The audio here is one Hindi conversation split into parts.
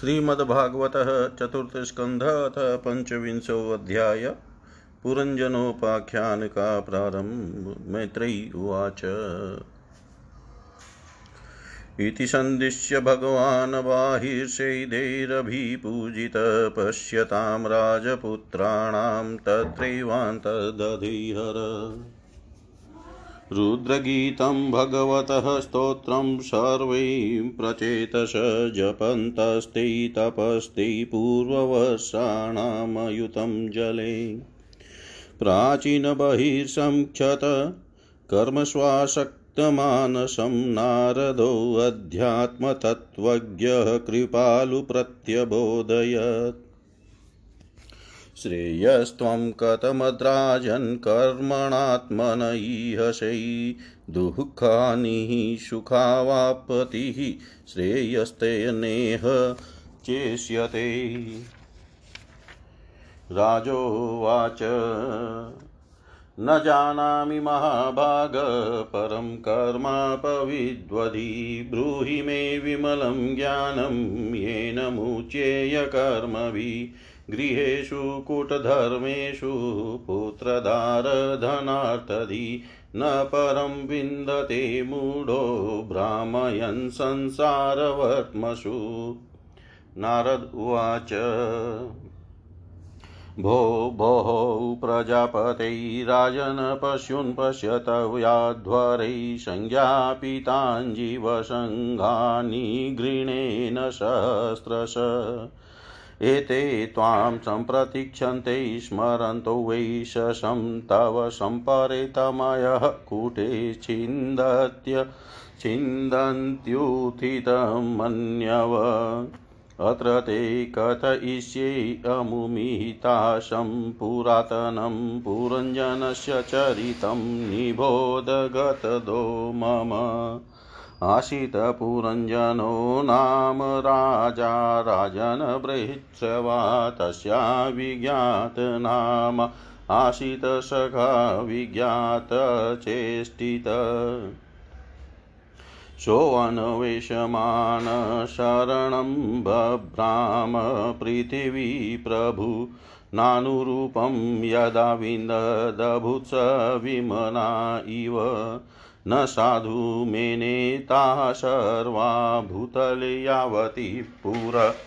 श्रीमद्भागवतः चतुर्थस्कन्धः पञ्चविंशोऽध्याय पुरञ्जनोपाख्यान का प्रारंभ मैत्रेयी उवाच इति सन्दिश्य भगवान् बाहिर्षैदैरभिपूजितः पश्यतां राजपुत्राणां तत्रैवान्तदधिहर रुद्रगीतं भगवतः स्तोत्रं सर्वै प्रचेतस जपन्तस्ते तपस्ते पूर्ववर्षाणामयुतं जले। प्राचीनबहिर्सङ्क्षत कर्मस्वासक्तमानसं नारदोऽध्यात्मतत्त्वज्ञः कृपालुप्रत्यबोधयत् श्रेयस्त्वं कथमद्राजन् कर्मणात्मन ईहसै दुःखानि, सुखावापतिः श्रेयस्तेनेह चेष्यते। राजोवाच, न जानामि महाभाग, परं कर्मापविद्वधि ब्रूहि मे विमलं ज्ञानं, येन मुच्येय कर्मभिः गृहेषु कूटधर्मेषु पुत्रधारधनार्थदि न परं विन्दते मूढो भ्रामयन् संसारवर्त्मसु। नारद उवाच, भो भोः प्रजापतैराजन् पश्युन् पश्यतव्याध्वरैः संज्ञापिताञ्जीवसङ्घानि गृणेन सहस्रश। एते त्वां सम्प्रतीक्षन्ते, स्मरन्तो वै शशं तव सम्परेतमयः कूटे छिन्दत्य, छिन्दन्त्युत्थितं मन्यव। अत्र ते कथयिष्ये अमुमिहिताशं पुरातनं पुरञ्जनस्य चरितं निबोधगतदो मम। आशितपुरञ्जनो नाम राजा राजनबृहत्सवा तस्या विज्ञातनाम आशितसखा विज्ञातचेष्टित सोऽन्वेषमाण शरणं बभ्राम पृथिवी प्रभु नानुरूपं यदा विन्ददभुत्स विमना इव न साधु मेनेताः सर्वा भूतले यावती पुर।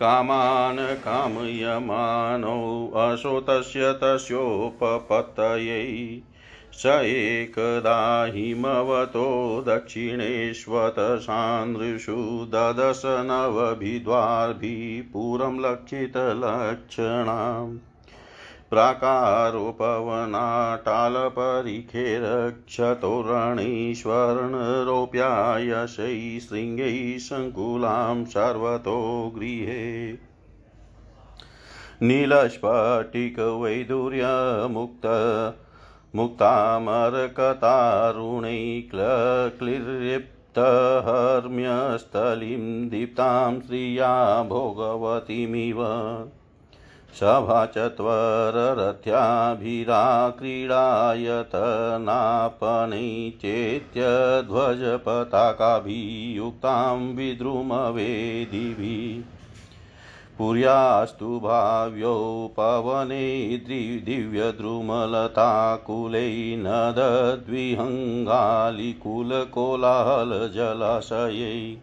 कामान् कामयमानो असो तस्य तस्योपपत्तयै स एकदा हिमवतो दक्षिणेष्वतसान्दृषु ददश नवभिद्वार्भिः पुरं लक्षितलक्षणाम्। प्राकारोपवनाटालपरिखेरक्षतोरणीश्वर्णरोप्यायशै शृङ्गैः सङ्कुलां सर्वतो गृहे नीलस्फटिकवैदुर्यमुक्त मुक्तामरकतारुणै क्लिर्लिप्तहर्म्यस्थलीं दीप्तां श्रिया भोगवतीमिव। सभाचत्वररथ्याभिराक्रीडायतनापनै चेत्यध्वजपताकाभियुक्तां विद्रुमवेदिभिः। पुर्यास्तु भाव्यौ पवने दिव्यद्रुमलताकुलै नदद्विहङ्गालिकुलकोलाहलजलाशयै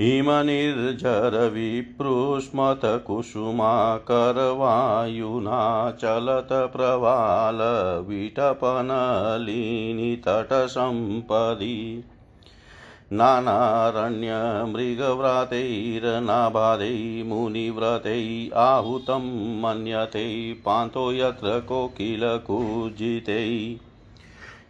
हिमनिर्झरविप्रुष्मतकुसुमाकरवायुना चलतप्रवालविटपनलिनितटसम्पदि नानारण्यमृगव्रातैर्नाभादै मुनिव्रतैः आहूतं मन्यते पान्तो यत्र कोकिलकूजितैः।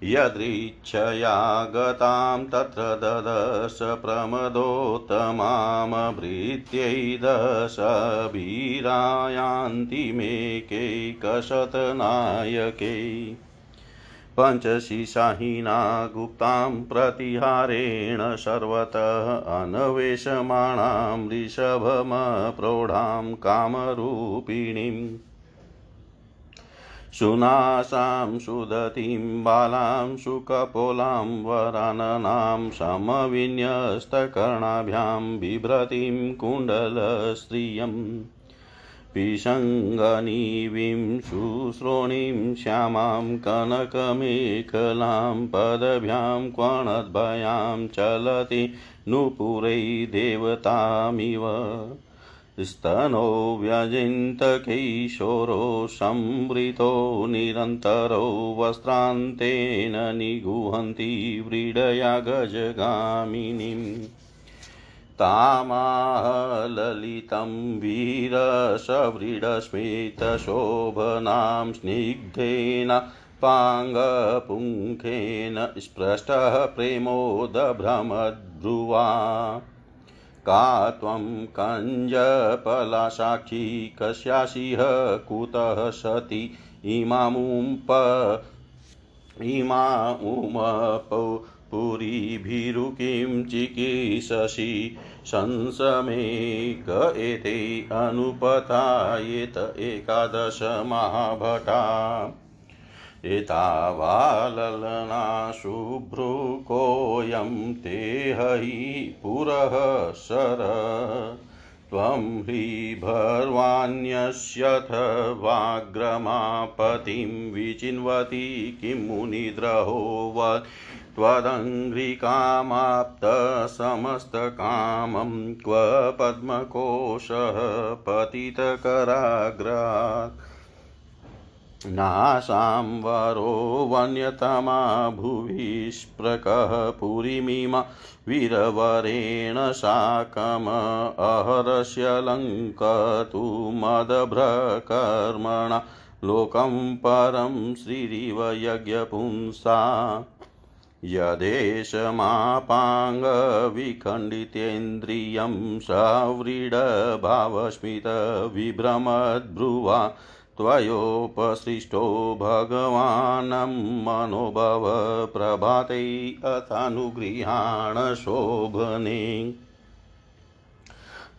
यदृच्छया गतां तत्र ददश प्रमदोत्तमामभृत्यै दशभिरायान्तिमेकैकशतनायकै पञ्चशिशाहिना गुप्तां प्रतिहारेण सर्वतः अन्वेषमाणां वृषभमप्रौढां कामरूपिणीम्। सुनासां सुदतीं बालां सुकपोलां वराननां समविन्यस्तकर्णाभ्यां बिभ्रतीं कुण्डलस्त्रियम् पिशङ्गनीवीं शुश्रोणीं श्यामां कनकमेखलां पदभ्यां क्वणद्भयां चलति नूपुरै देवतामिव स्तनो व्यजिन्तकिशोरो संवृतो निरन्तरो वस्त्रान्तेन निगुहन्ति व्रीडया गजगामिनीम् तामाललितं वीरसव्रीडस्मितशोभनां स्निग्धेन पाङ्गपुङ्खेन स्पृष्टः प्रेमोदभ्रमद्भ्रुवा का त्वं कञ्जपलासाक्षी कस्यासिह कुतः सति इमामुमपौ पुरीभिरुकिं चिकीर्षसि शंसमेक एते अनुपतायेत एकादश महाभटा। एतावाललना शुभ्रुकोऽयं ते हि पुरः सर त्वं ह्रीभर्वाण्यस्यथ वाग्रमापतिं विचिन्वति किं मुनिद्रहो व त्वदङ्घ्रिकामाप्तसमस्तकामं क्व पद्मकोशः पतितकराग्रात्। नासां वरो वन्यतमा भुवि स्प्रकः पुरीमिमा वीरवरेण साकम् अहरस्य लङ्कतु मदभ्रकर्मणा लोकं परं श्रीरिव यज्ञपुंसा। यदेशमापाङ्गविखण्डितेन्द्रियं सव्रीडभावस्मितविभ्रमद्भ्रुवा त्वयोपसृष्टो भगवानं मनोभव प्रभाते अथानुगृहाण शोभने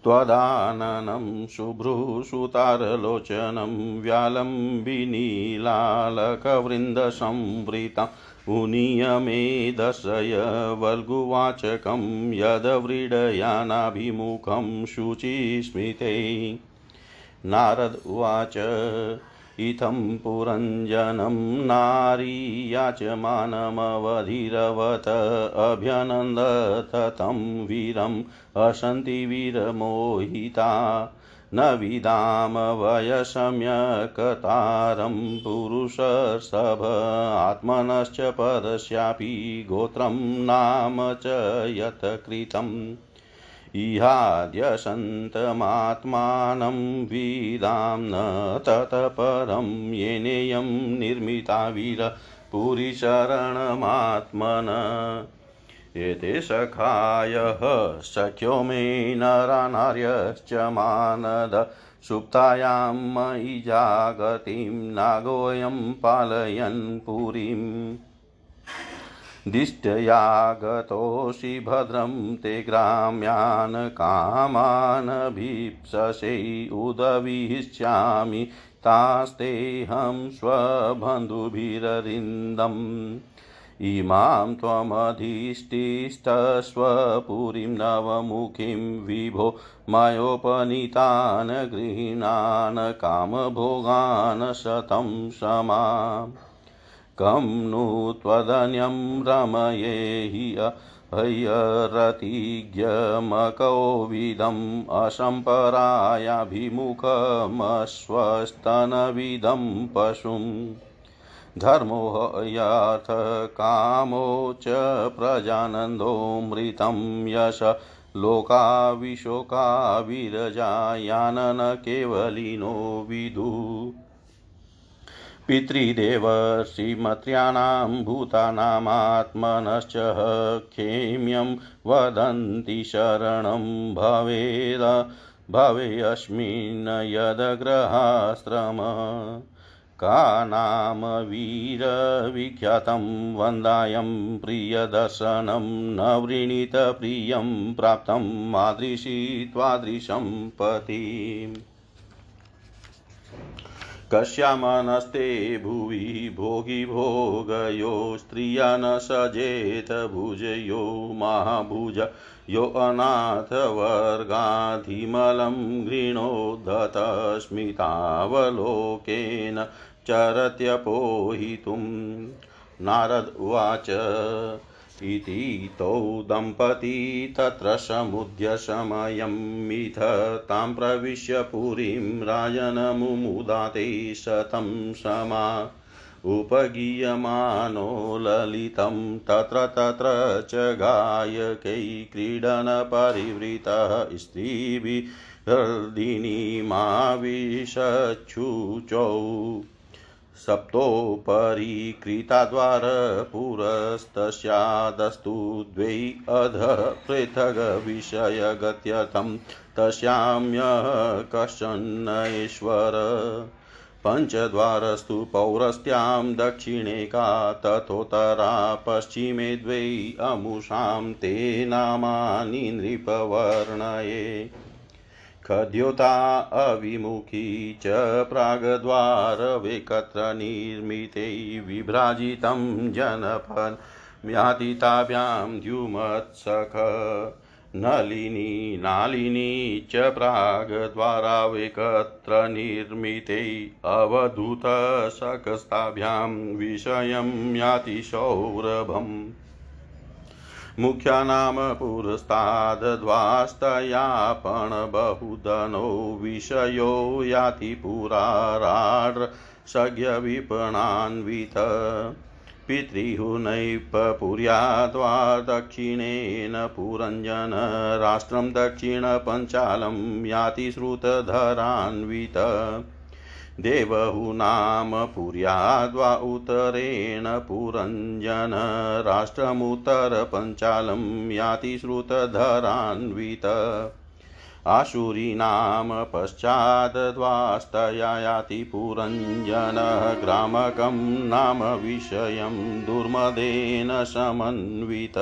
त्वदाननं शुभ्रुसुतारलोचनं व्यालं विनीलालकवृन्दसंवृता उनीयमे दर्शय वल्गुवाचकं यद्व्रीडयानाभिमुखं शुचिस्मृते। नारद उवाच इत्थं पुरञ्जनं नारी याचमानमवधिरवत अभ्यनन्दत तं वीरम् असन्ति वीरमोहिता न विदाम वयसम्यकतारं पुरुषसभ आत्मनश्च परस्यापि गोत्रं नाम च यत् कृतम् इहाद्यसन्तमात्मानं विदां न ततः परं येनेयं निर्मिता वीर एते सखायः सख्यो मे नरानार्यश्च मानद। सुप्तायां मयि जागतिं नागोऽयं पालयन् पुरीम्। दिष्ट्यागतोऽसि भद्रं ते ग्राम्यान् कामानभीप्ससे उदविष्यामि तास्तेऽहं स्वबन्धुभिररिन्दम्। इमां त्वमधिष्ठिस्तस्वपुरीं नवमुखीं विभो मयोपनीतान् गृहीणान् कामभोगान् शतं समाम् कं नु त्वदन्यं रमयेहि हयरतिज्ञमकौविदम् असम्परायाभिमुखमश्वस्तनविदं पशुम्। धर्मो यार्थकामो च प्रजानन्दोऽमृतं यश लोकाविशोका विरजायानन केवलिनो विदुः। पितृदेवर्षिमत्र्याणां भूतानामात्मनश्च खेम्यं वदन्ति शरणं भवेद भवेऽस्मिन् यदग्रहाश्रम का नाम वीरविख्यातं वन्दायं प्रियदर्शनं न वृणीतप्रियं प्राप्तं मादृशी त्वादृशं पतिम्। कस्यामनस्ते भुवि भोगी भोगयो, स्त्रिया न सजेत भुजयो, महाभुज यो अनाथवर्गाधिमलं गृणोद्धतस्मितावलोकेन चरत्यपोहितुं नारद उवाच इति तौ दम्पती तत्र समुद्य समयं मिथ। तां प्रविश्य पुरीं राजनमुमुदाते शतं समा। उपगीयमानो ललितं तत्र तत्र च गायकै क्रीडनपरिवृतः। स्त्रीभिर्दिनीमाविशच्छुचौ सप्तोपरि कृताद्वारपुरस्तस्यादस्तु द्वै अधः पृथग्विषयगत्यर्थं तस्याम्यः कश्चन्नेश्वर पञ्चद्वारस्तु पौरस्त्यां दक्षिणे का तथोत्तरा पश्चिमे द्वै अमुषां ते नामानि नृपवर्णये। खद्योता अविमुखी च प्रागद्वारवेकत्र निर्मिते विभ्राजितं जनपन् म्यातिताभ्यां द्युमत्सख नलिनी नालिनी च प्रागद्वारावेकत्र निर्मिते अवधूतसकस्ताभ्यां विषयं याति सौरभम् मुख्यानाम पुरस्ताद्वास्तयापणबहुधनो विषयो याति पुराराड्सज्ञविपणान्वित पितृहुनैपपुर्याद्वा दक्षिणेन पुरञ्जन राष्ट्रं दक्षिणपञ्चालं याति श्रुतधरान्वित। देवहु नाम पुर्याद्वा उत्तरेण पुरञ्जन राष्ट्रमुत्तरपञ्चालं याति श्रुतधरान्वित। आशुरी नाम पश्चादद्वास्तया याति पुरञ्जन ग्रामकं नाम विषयं दुर्मदेन समन्वित।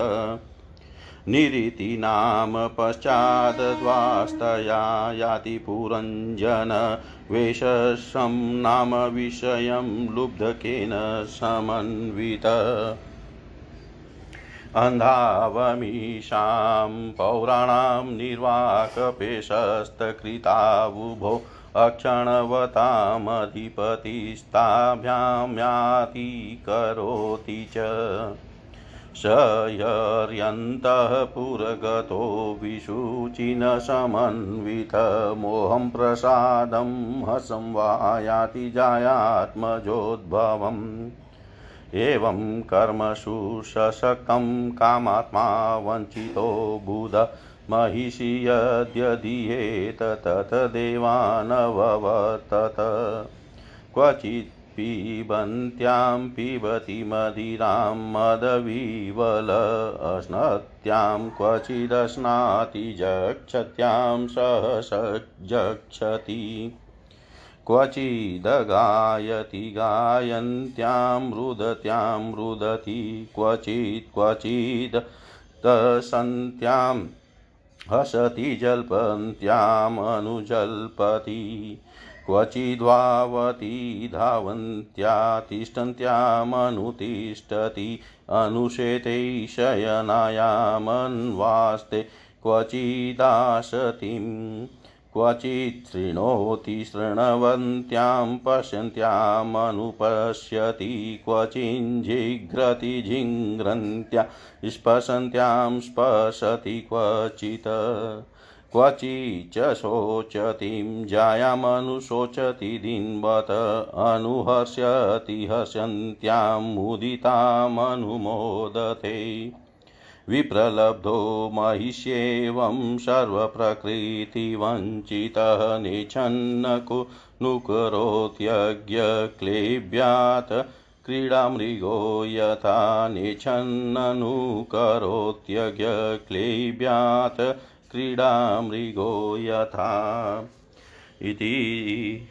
निरिति नाम पश्चादद्वास्तया याति पुरञ्जन वेशसं नाम विषयं लुब्धकेन समन्वित। अन्धावमीशां पौराणां निर्वाकपेशस्तकृतावुभो अक्षणवतामधिपतिस्ताभ्यां याति करोति च। शयर्यन्तः पुरगतो विशुचिनसमन्वितमोहं प्रसादं हसं वा याति जायात्मजोद्भवम्। एवं कर्मसु सशक्तं कामात्मा वञ्चितो बुध। महिषि यद्यदीयेत तत् देवानववतत। क्वचित् पिबन्त्यां पिबति मदिरां मदविवल अश्नत्यां क्वचिदश्नाति जक्षत्यां सहसजक्षति क्वचिदगायति गायन्त्यां रुदत्यां रुदति, क्वचित् क्वचिद् तसन्त्यां हसति जल्पन्त्यामनुजल्पति। क्वचिद्वावती धावन्त्या तिष्ठन्त्यामनुतिष्ठति अनुशेते शयनायामन्वास्ते क्वचिदाशतिं क्वचित् शृणोति, शृण्वन्त्यां पश्यन्त्यामनुपश्यति क्वचिञ्जिघ्रति जिघ्रन्त्या, स्पशन्त्यां स्पशति क्वचित्। क्वचिच्च शोचतीं, जायामनुशोचति दिन्वत अनुहस्यति हस्यन्त्यां मुदितामनुमोदते। विप्रलब्धो महिष्येवं सर्वप्रकृतिवञ्चितः, निच्छन्नको नुकरोत्यज्ञक्लेब्यात् क्रीडामृगो यथा निच्छन्ननुकरोत्यज्ञक्लेब्यात् क्रीडामृगो यथा इति।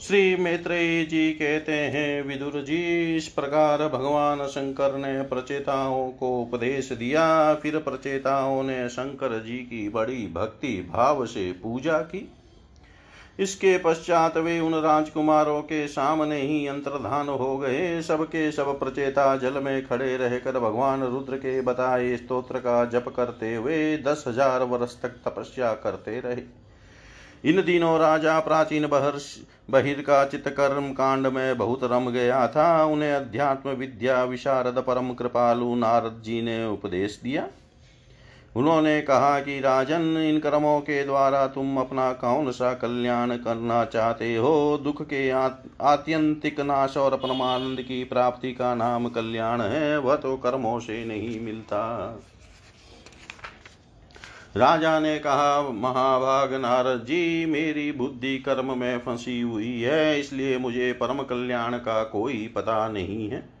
श्री मैत्रेय जी कहते हैं विदुर जी इस प्रकार भगवान शंकर ने प्रचेताओं को उपदेश दिया। फिर प्रचेताओं ने शंकर जी की बड़ी भक्ति भाव से पूजा की। इसके पश्चात वे उन राजकुमारों के सामने ही अंतर्धान हो गए। सबके सब प्रचेता जल में खड़े रहकर भगवान रुद्र के बताए स्तोत्र का जप करते हुए दस हज़ार वर्ष तक तपस्या करते रहे। इन दिनों राजा प्राचीन बहर्ष बहिर का चित्तकर्म कांड में बहुत रम गया था। उन्हें अध्यात्म विद्या विशारद परम कृपालु नारद जी ने उपदेश दिया। उन्होंने कहा कि राजन, इन कर्मों के द्वारा तुम अपना कौन सा कल्याण करना चाहते हो? दुख के आत्यंतिक नाश और परमानंद की प्राप्ति का नाम कल्याण है, वह तो कर्मों से नहीं मिलता। राजा ने कहा, महाभाग नारद जी मेरी बुद्धि कर्म में फंसी हुई है, इसलिए मुझे परम कल्याण का कोई पता नहीं है।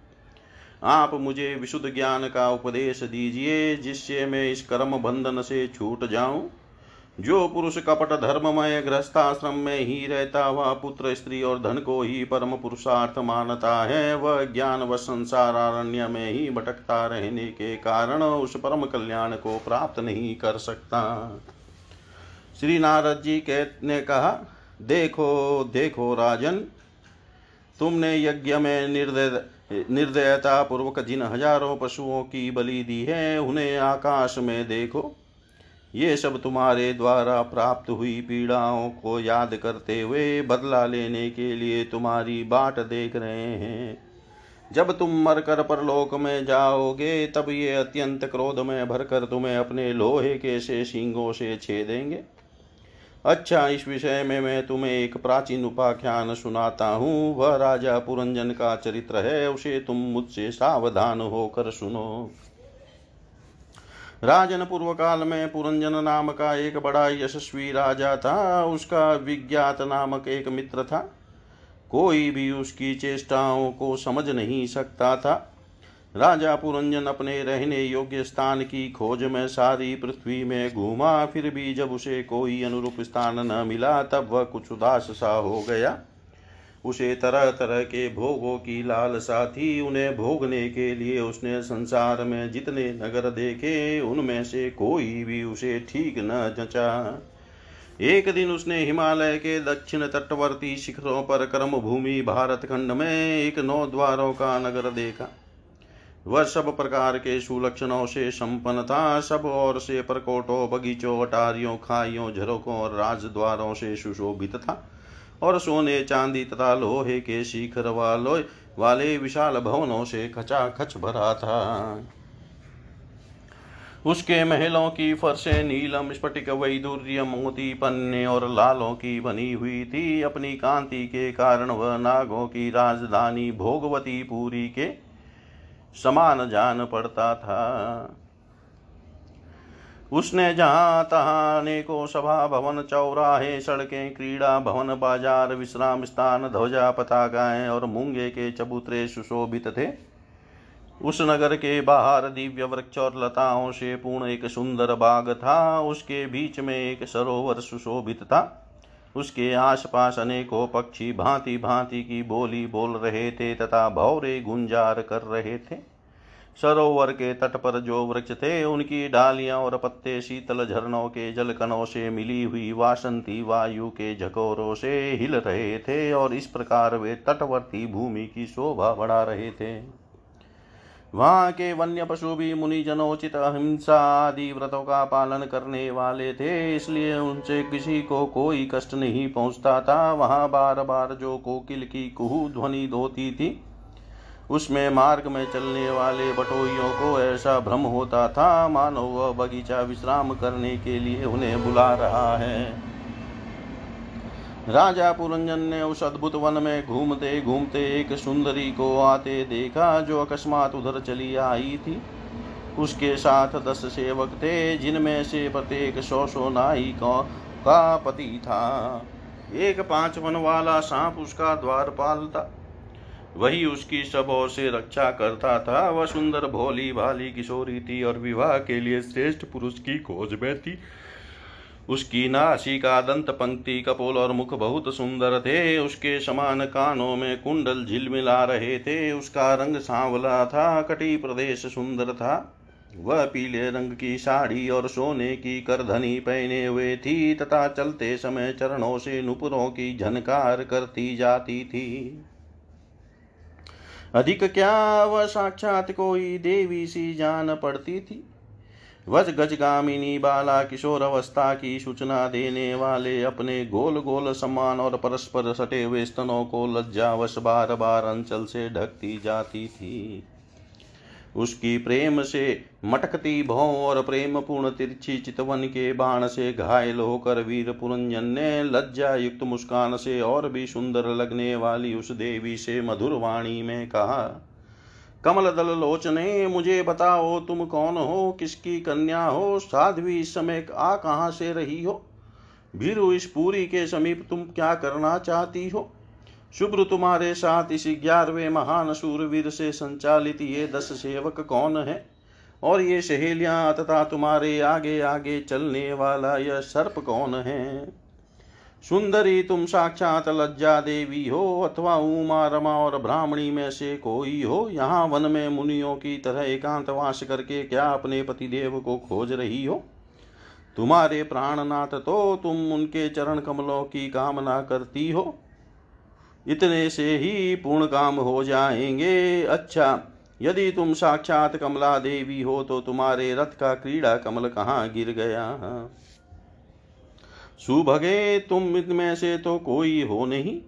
आप मुझे विशुद्ध ज्ञान का उपदेश दीजिए, जिससे मैं इस कर्म बंधन से छूट जाऊँ। जो पुरुष कपट धर्ममय गृहस्थाश्रम में ही रहता हुआ पुत्र, स्त्री और धन को ही परम पुरुषार्थ मानता है। वह ज्ञान व संसार अरण्य में ही भटकता रहने के कारण उस परम कल्याण को प्राप्त नहीं कर सकता। श्री नारद जी के ने कहा, देखो देखो राजन, तुमने यज्ञ में निर्दय निर्दयता पूर्वक जिन हज़ारों पशुओं की बलि दी है, उन्हें आकाश में देखो। ये सब तुम्हारे द्वारा प्राप्त हुई पीड़ाओं को याद करते हुए बदला लेने के लिए तुम्हारी बाट देख रहे हैं। जब तुम मरकर परलोक में जाओगे, तब ये अत्यंत क्रोध में भरकर तुम्हें अपने लोहे के से सिंगों से छेदेंगे। अच्छा इस विषय में मैं तुम्हें एक प्राचीन उपाख्यान सुनाता हूँ। वह राजा पुरंजन का चरित्र है, उसे तुम मुझसे सावधान होकर सुनो। राजन पूर्व काल में पुरंजन नाम का एक बड़ा यशस्वी राजा था। उसका विज्ञात नामक एक मित्र था। कोई भी उसकी चेष्टाओं को समझ नहीं सकता था। राजा पुरंजन अपने रहने योग्य स्थान की खोज में सारी पृथ्वी में घूमा, फिर भी जब उसे कोई अनुरूप स्थान न मिला, तब वह कुछ उदास सा हो गया। उसे तरह तरह के भोगों की लालसा थी। उन्हें भोगने के लिए उसने संसार में जितने नगर देखे, उनमें से कोई भी उसे ठीक न जचा। एक दिन उसने हिमालय के दक्षिण तटवर्ती शिखरों पर कर्म भूमि भारत खंड में एक नौ द्वारों का नगर देखा। वह सब प्रकार के सुलक्षणों से संपन्न था। सब और से प्रकोटों, बगीचों, अटारियों, खाइयों झरोकों और राजद्वारों से सुशोभित था और सोने, चांदी तथा लोहे के शिखर वालों वाले विशाल भवनों से खचाखच भरा था। उसके महलों की फर्शें नीलम, स्फटिक, वैदुर्य, मोती, पन्ने और लालों की बनी हुई थी। अपनी कांति के कारण वह नागों की राजधानी भोगवती पुरी के समान जान पड़ता था। उसने जहाँ तहाँ अनेकों सभा भवन चौराहे, सड़कें, क्रीड़ा भवन, बाज़ार, विश्राम स्थान, ध्वजा पताकाएँ और मूँगे के चबूतरे सुशोभित थे। उस नगर के बाहर दिव्य वृक्ष और लताओं से पूर्ण एक सुंदर बाग था। उसके बीच में एक सरोवर सुशोभित था। उसके आसपास अनेकों पक्षी भांति भांति की बोली बोल रहे थे तथा भौरे गुंजार कर रहे थे। सरोवर के तट पर जो वृक्ष थे, उनकी डालियाँ और पत्ते शीतल झरनों के जलकणों से मिली हुई वासंती वायु के झकोरों से हिल रहे थे और इस प्रकार वे तटवर्ती भूमि की शोभा बढ़ा रहे थे। वहाँ के वन्य पशु भी मुनि जनोचित अहिंसा आदि व्रतों का पालन करने वाले थे, इसलिए उनसे किसी को कोई कष्ट नहीं पहुँचता था। वहाँ बार बार जो कोकिल की कुहू ध्वनि धोती थी, उसमें मार्ग में चलने वाले बटोइयों को ऐसा भ्रम होता था। मानो वह बगीचा विश्राम करने के लिए उन्हें बुला रहा है। राजा पुरंजन ने उस अद्भुत वन में घूमते घूमते एक सुंदरी को आते देखा, जो अकस्मात उधर चली आई थी। उसके साथ दस सेवक थे, जिनमें से प्रत्येक सौ सौ नाई का पति था। एक पाँच वन वाला सांप उसका द्वारपाल था वही उसकी सबसे रक्षा करता था। वह सुंदर भोली भाली किशोरी थी और विवाह के लिए श्रेष्ठ पुरुष की खोज में थी। उसकी नासिका दंत पंक्ति कपोल और मुख बहुत सुंदर थे। उसके समान कानों में कुंडल झिलमिला रहे थे। उसका रंग सांवला था, कटी प्रदेश सुंदर था। वह पीले रंग की साड़ी और सोने की करधनी पहने हुए थी तथा चलते समय चरणों से नुपुरों की झनकार करती जाती थी। अधिक क्या वह साक्षात कोई देवी सी जान पड़ती थी? वज गजगामिनी बाला किशोर अवस्था की सूचना देने वाले अपने गोल गोल समान और परस्पर सटे हुए स्तनों को लज्जावश बार बार अंचल से ढकती जाती थी। उसकी प्रेम से मटकती भौ और प्रेम पूर्ण तिरछी चितवन के बाण से घायल होकर वीर पुरंजन ने लज्जा युक्त मुस्कान से और भी सुंदर लगने वाली उस देवी से मधुर वाणी में कहा कमल दल लोचने मुझे बताओ, तुम कौन हो, किसकी कन्या हो, साध्वी इस समय आ कहाँ से रही हो? भीरु इस पूरी के समीप तुम क्या करना चाहती हो? शुभ्र तुम्हारे साथ इस ग्यारहवें महान सूरवीर से संचालित ये दस सेवक कौन है? और ये सहेलियाँ, तथा तुम्हारे आगे आगे चलने वाला यह सर्प कौन है? सुंदरी तुम साक्षात लज्जा देवी हो अथवा उमा, रमा और ब्राह्मणी में से कोई हो, यहाँ वन में मुनियों की तरह एकांतवास करके क्या अपने पतिदेव को खोज रही हो? तुम्हारे प्राणनाथ तो तुम उनके चरण कमलों की कामना करती हो। इतने से ही पूर्ण काम हो जाएँगे। अच्छा यदि तुम साक्षात कमला देवी हो तो तुम्हारे रथ का क्रीड़ा कमल कहाँ गिर गया? सुभगे तुम इनमें से तो कोई हो नहीं,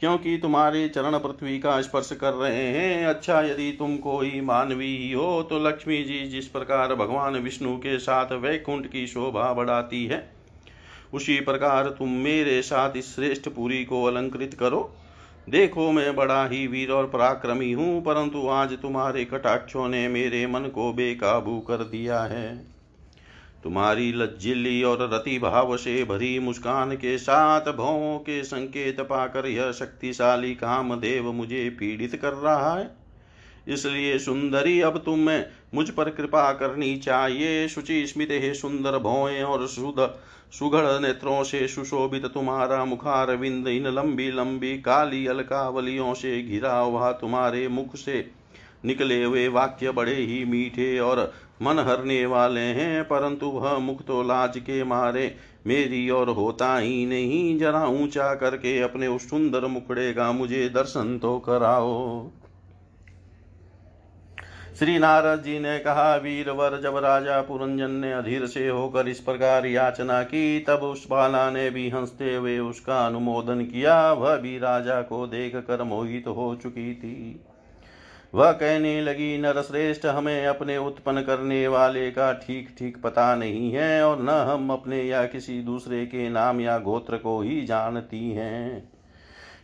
क्योंकि तुम्हारे चरण पृथ्वी का स्पर्श कर रहे हैं। अच्छा यदि तुम कोई मानवी ही हो तो लक्ष्मी जी जिस प्रकार भगवान विष्णु के साथ वैकुंठ की शोभा बढ़ाती है, उसी प्रकार तुम मेरे साथ इस श्रेष्ठ पुरी को अलंकृत करो। देखो, मैं बड़ा ही वीर और पराक्रमी हूँ, परंतु आज तुम्हारे कटाक्षों ने मेरे मन को बेकाबू कर दिया है। तुम्हारी लज्जिली और रति भाव से भरी मुस्कान के साथ भवों के संकेत पाकर यह शक्तिशाली कामदेव मुझे पीड़ित कर रहा है। इसलिए सुंदरी, अब तुम्हें मुझ पर कृपा करनी चाहिए। शुचि स्मित हे सुंदर भौएँ और सुध सुघड़ नेत्रों से सुशोभित तुम्हारा मुखार विंद इन लंबी लंबी काली अलकावलियों से घिरा हुआ तुम्हारे मुख से निकले हुए वाक्य बड़े ही मीठे और मन हरने वाले हैं, परंतु वह मुख तो लाज के मारे, मेरी और होता ही नहीं, जरा ऊँचा करके अपने उस सुंदर मुखड़े का मुझे दर्शन तो कराओ। श्री नारद जी ने कहा, वीरवर, जब राजा पुरंजन ने अधीर से होकर इस प्रकार याचना की, तब उस बाला ने भी हँसते हुए उसका अनुमोदन किया। वह भी राजा को देख कर मोहित हो चुकी थी। वह कहने लगी, नरश्रेष्ठ, हमें अपने उत्पन्न करने वाले का ठीक ठीक पता नहीं है और न हम अपने या किसी दूसरे के नाम या गोत्र को ही जानती हैं।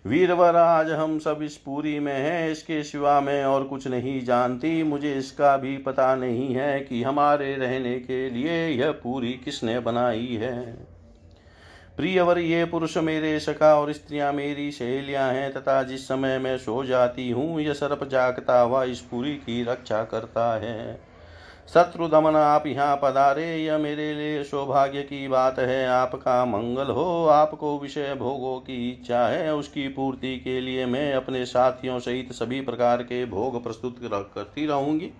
वीरवर आज हम सब इस पूरी में हैं, इसके सिवा मैं और कुछ नहीं जानती। मुझे इसका भी पता नहीं है कि हमारे रहने के लिए यह पूरी किसने बनाई है? प्रियवर ये पुरुष मेरे सखा और स्त्रियाँ मेरी सहेलियाँ हैं, तथा जिस समय मैं सो जाती हूँ, यह सर्प जागता हुआ इस पूरी की रक्षा करता है। शत्रु दमन आप यहाँ पधारे, यह मेरे लिए सौभाग्य की बात है। आपका मंगल हो, आपको विषय भोगों की इच्छा है। उसकी पूर्ति के लिए मैं अपने साथियों सहित सभी प्रकार के भोग प्रस्तुत करती रहूँगी।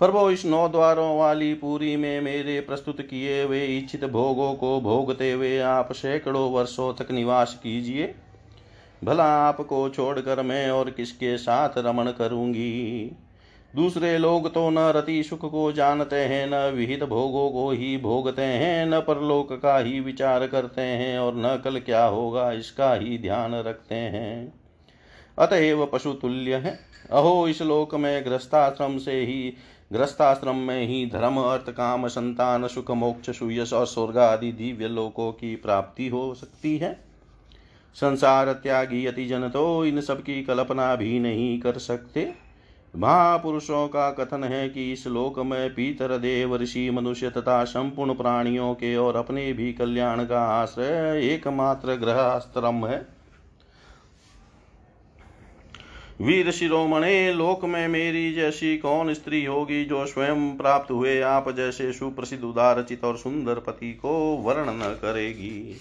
प्रभु इस नौ द्वारों वाली पूरी में मेरे प्रस्तुत किए हुए इच्छित भोगों को भोगते हुए आप सैकड़ों वर्षों तक निवास कीजिए। भला आपको छोड़कर मैं और किसके साथ रमण करूँगी? दूसरे लोग तो न रति सुख को जानते हैं, न विहित भोगों को ही भोगते हैं, न परलोक का ही विचार करते हैं और न कल क्या होगा इसका ही ध्यान रखते हैं। अतएव पशु तुल्य है। अहो, इस लोक में ग्रस्ताश्रम से ही ग्रस्ताश्रम में ही धर्म, अर्थ, काम, संतान, सुख, मोक्ष, सुयश और स्वर्ग आदि दिव्य लोकों की प्राप्ति हो सकती है। संसार त्यागी अति जन तो इन सब की कल्पना भी नहीं कर सकते। महापुरुषों का कथन है कि इस लोक में पीतर देव, ऋषि, मनुष्य तथा संपूर्ण प्राणियों के और अपने भी कल्याण का आश्रय एकमात्र ग्रह आश्रम है। वीर शिरोमणे, लोक में मेरी जैसी कौन स्त्री होगी जो स्वयं प्राप्त हुए आप जैसे सुप्रसिद्ध, उदारचित और सुंदर पति को वर्ण न करेगी।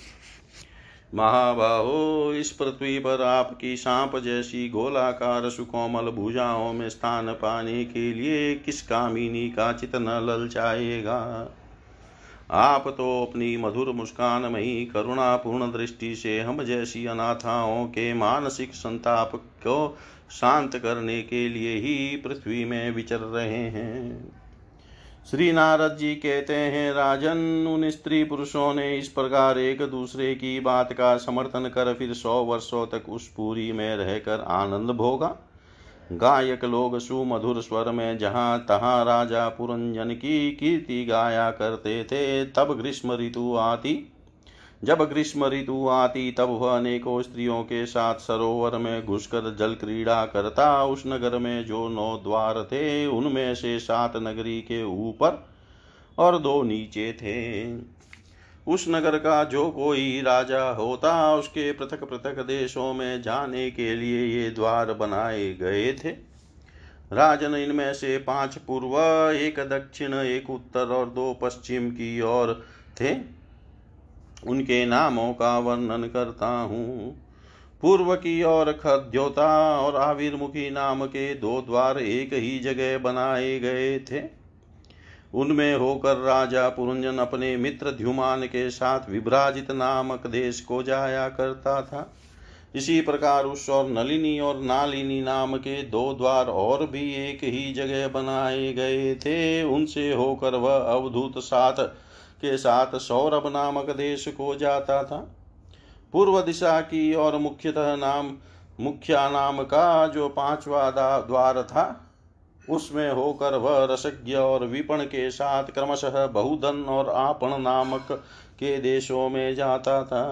महाबाहो, इस पृथ्वी पर आपकी सांप जैसी गोलाकार, सुकोमल भुजाओं में स्थान पाने के लिए किस कामिनी का चित न ललचाएगा आप तो अपनी मधुर मुस्कान में ही करुणापूर्ण दृष्टि से हम जैसी अनाथाओं के मानसिक संताप को शांत करने के लिए ही पृथ्वी में विचर रहे हैं। श्री नारद जी कहते हैं, राजन, उन स्त्री पुरुषों ने इस प्रकार एक दूसरे की बात का समर्थन कर फिर सौ वर्षों तक उस पूरी में रहकर आनंद भोगा। गायक लोग सुमधुर स्वर में जहाँ तहाँ राजा पुरंजन की कीर्ति गाया करते थे, तब ग्रीष्म ऋतु आती। जब ग्रीष्म ऋतु आती, तब वह अनेकों स्त्रियों के साथ सरोवर में घुसकर जल क्रीड़ा करता। उस नगर में जो नौ द्वार थे, उनमें से सात नगरी के ऊपर और दो नीचे थे। उस नगर का जो कोई राजा होता, उसके पृथक पृथक देशों में जाने के लिए ये द्वार बनाए गए थे। राजन इनमें से पाँच पूर्व, एक दक्षिण, एक उत्तर और दो पश्चिम की ओर थे। उनके नामों का वर्णन करता हूँ। पूर्व की ओर खद्योता और आविर्मुखी नाम के दो द्वार एक ही जगह बनाए गए थे। उनमें होकर राजा पुरंजन अपने मित्र ध्युमान के साथ विभ्राजित नामक देश को जाया करता था। इसी प्रकार उस और नलिनी और नालिनी नाम के दो द्वार और भी एक ही जगह बनाए गए थे। उनसे होकर वह अवधूत साथ के साथ सौरभ नामक देश को जाता था। पूर्व दिशा की और मुख्यतः नाम, मुखिया नाम का जो पांचवा द्वार था, उसमें होकर वह रसज्ञ और विपण के साथ क्रमशः बहुधन और आपण नामक के देशों में जाता था।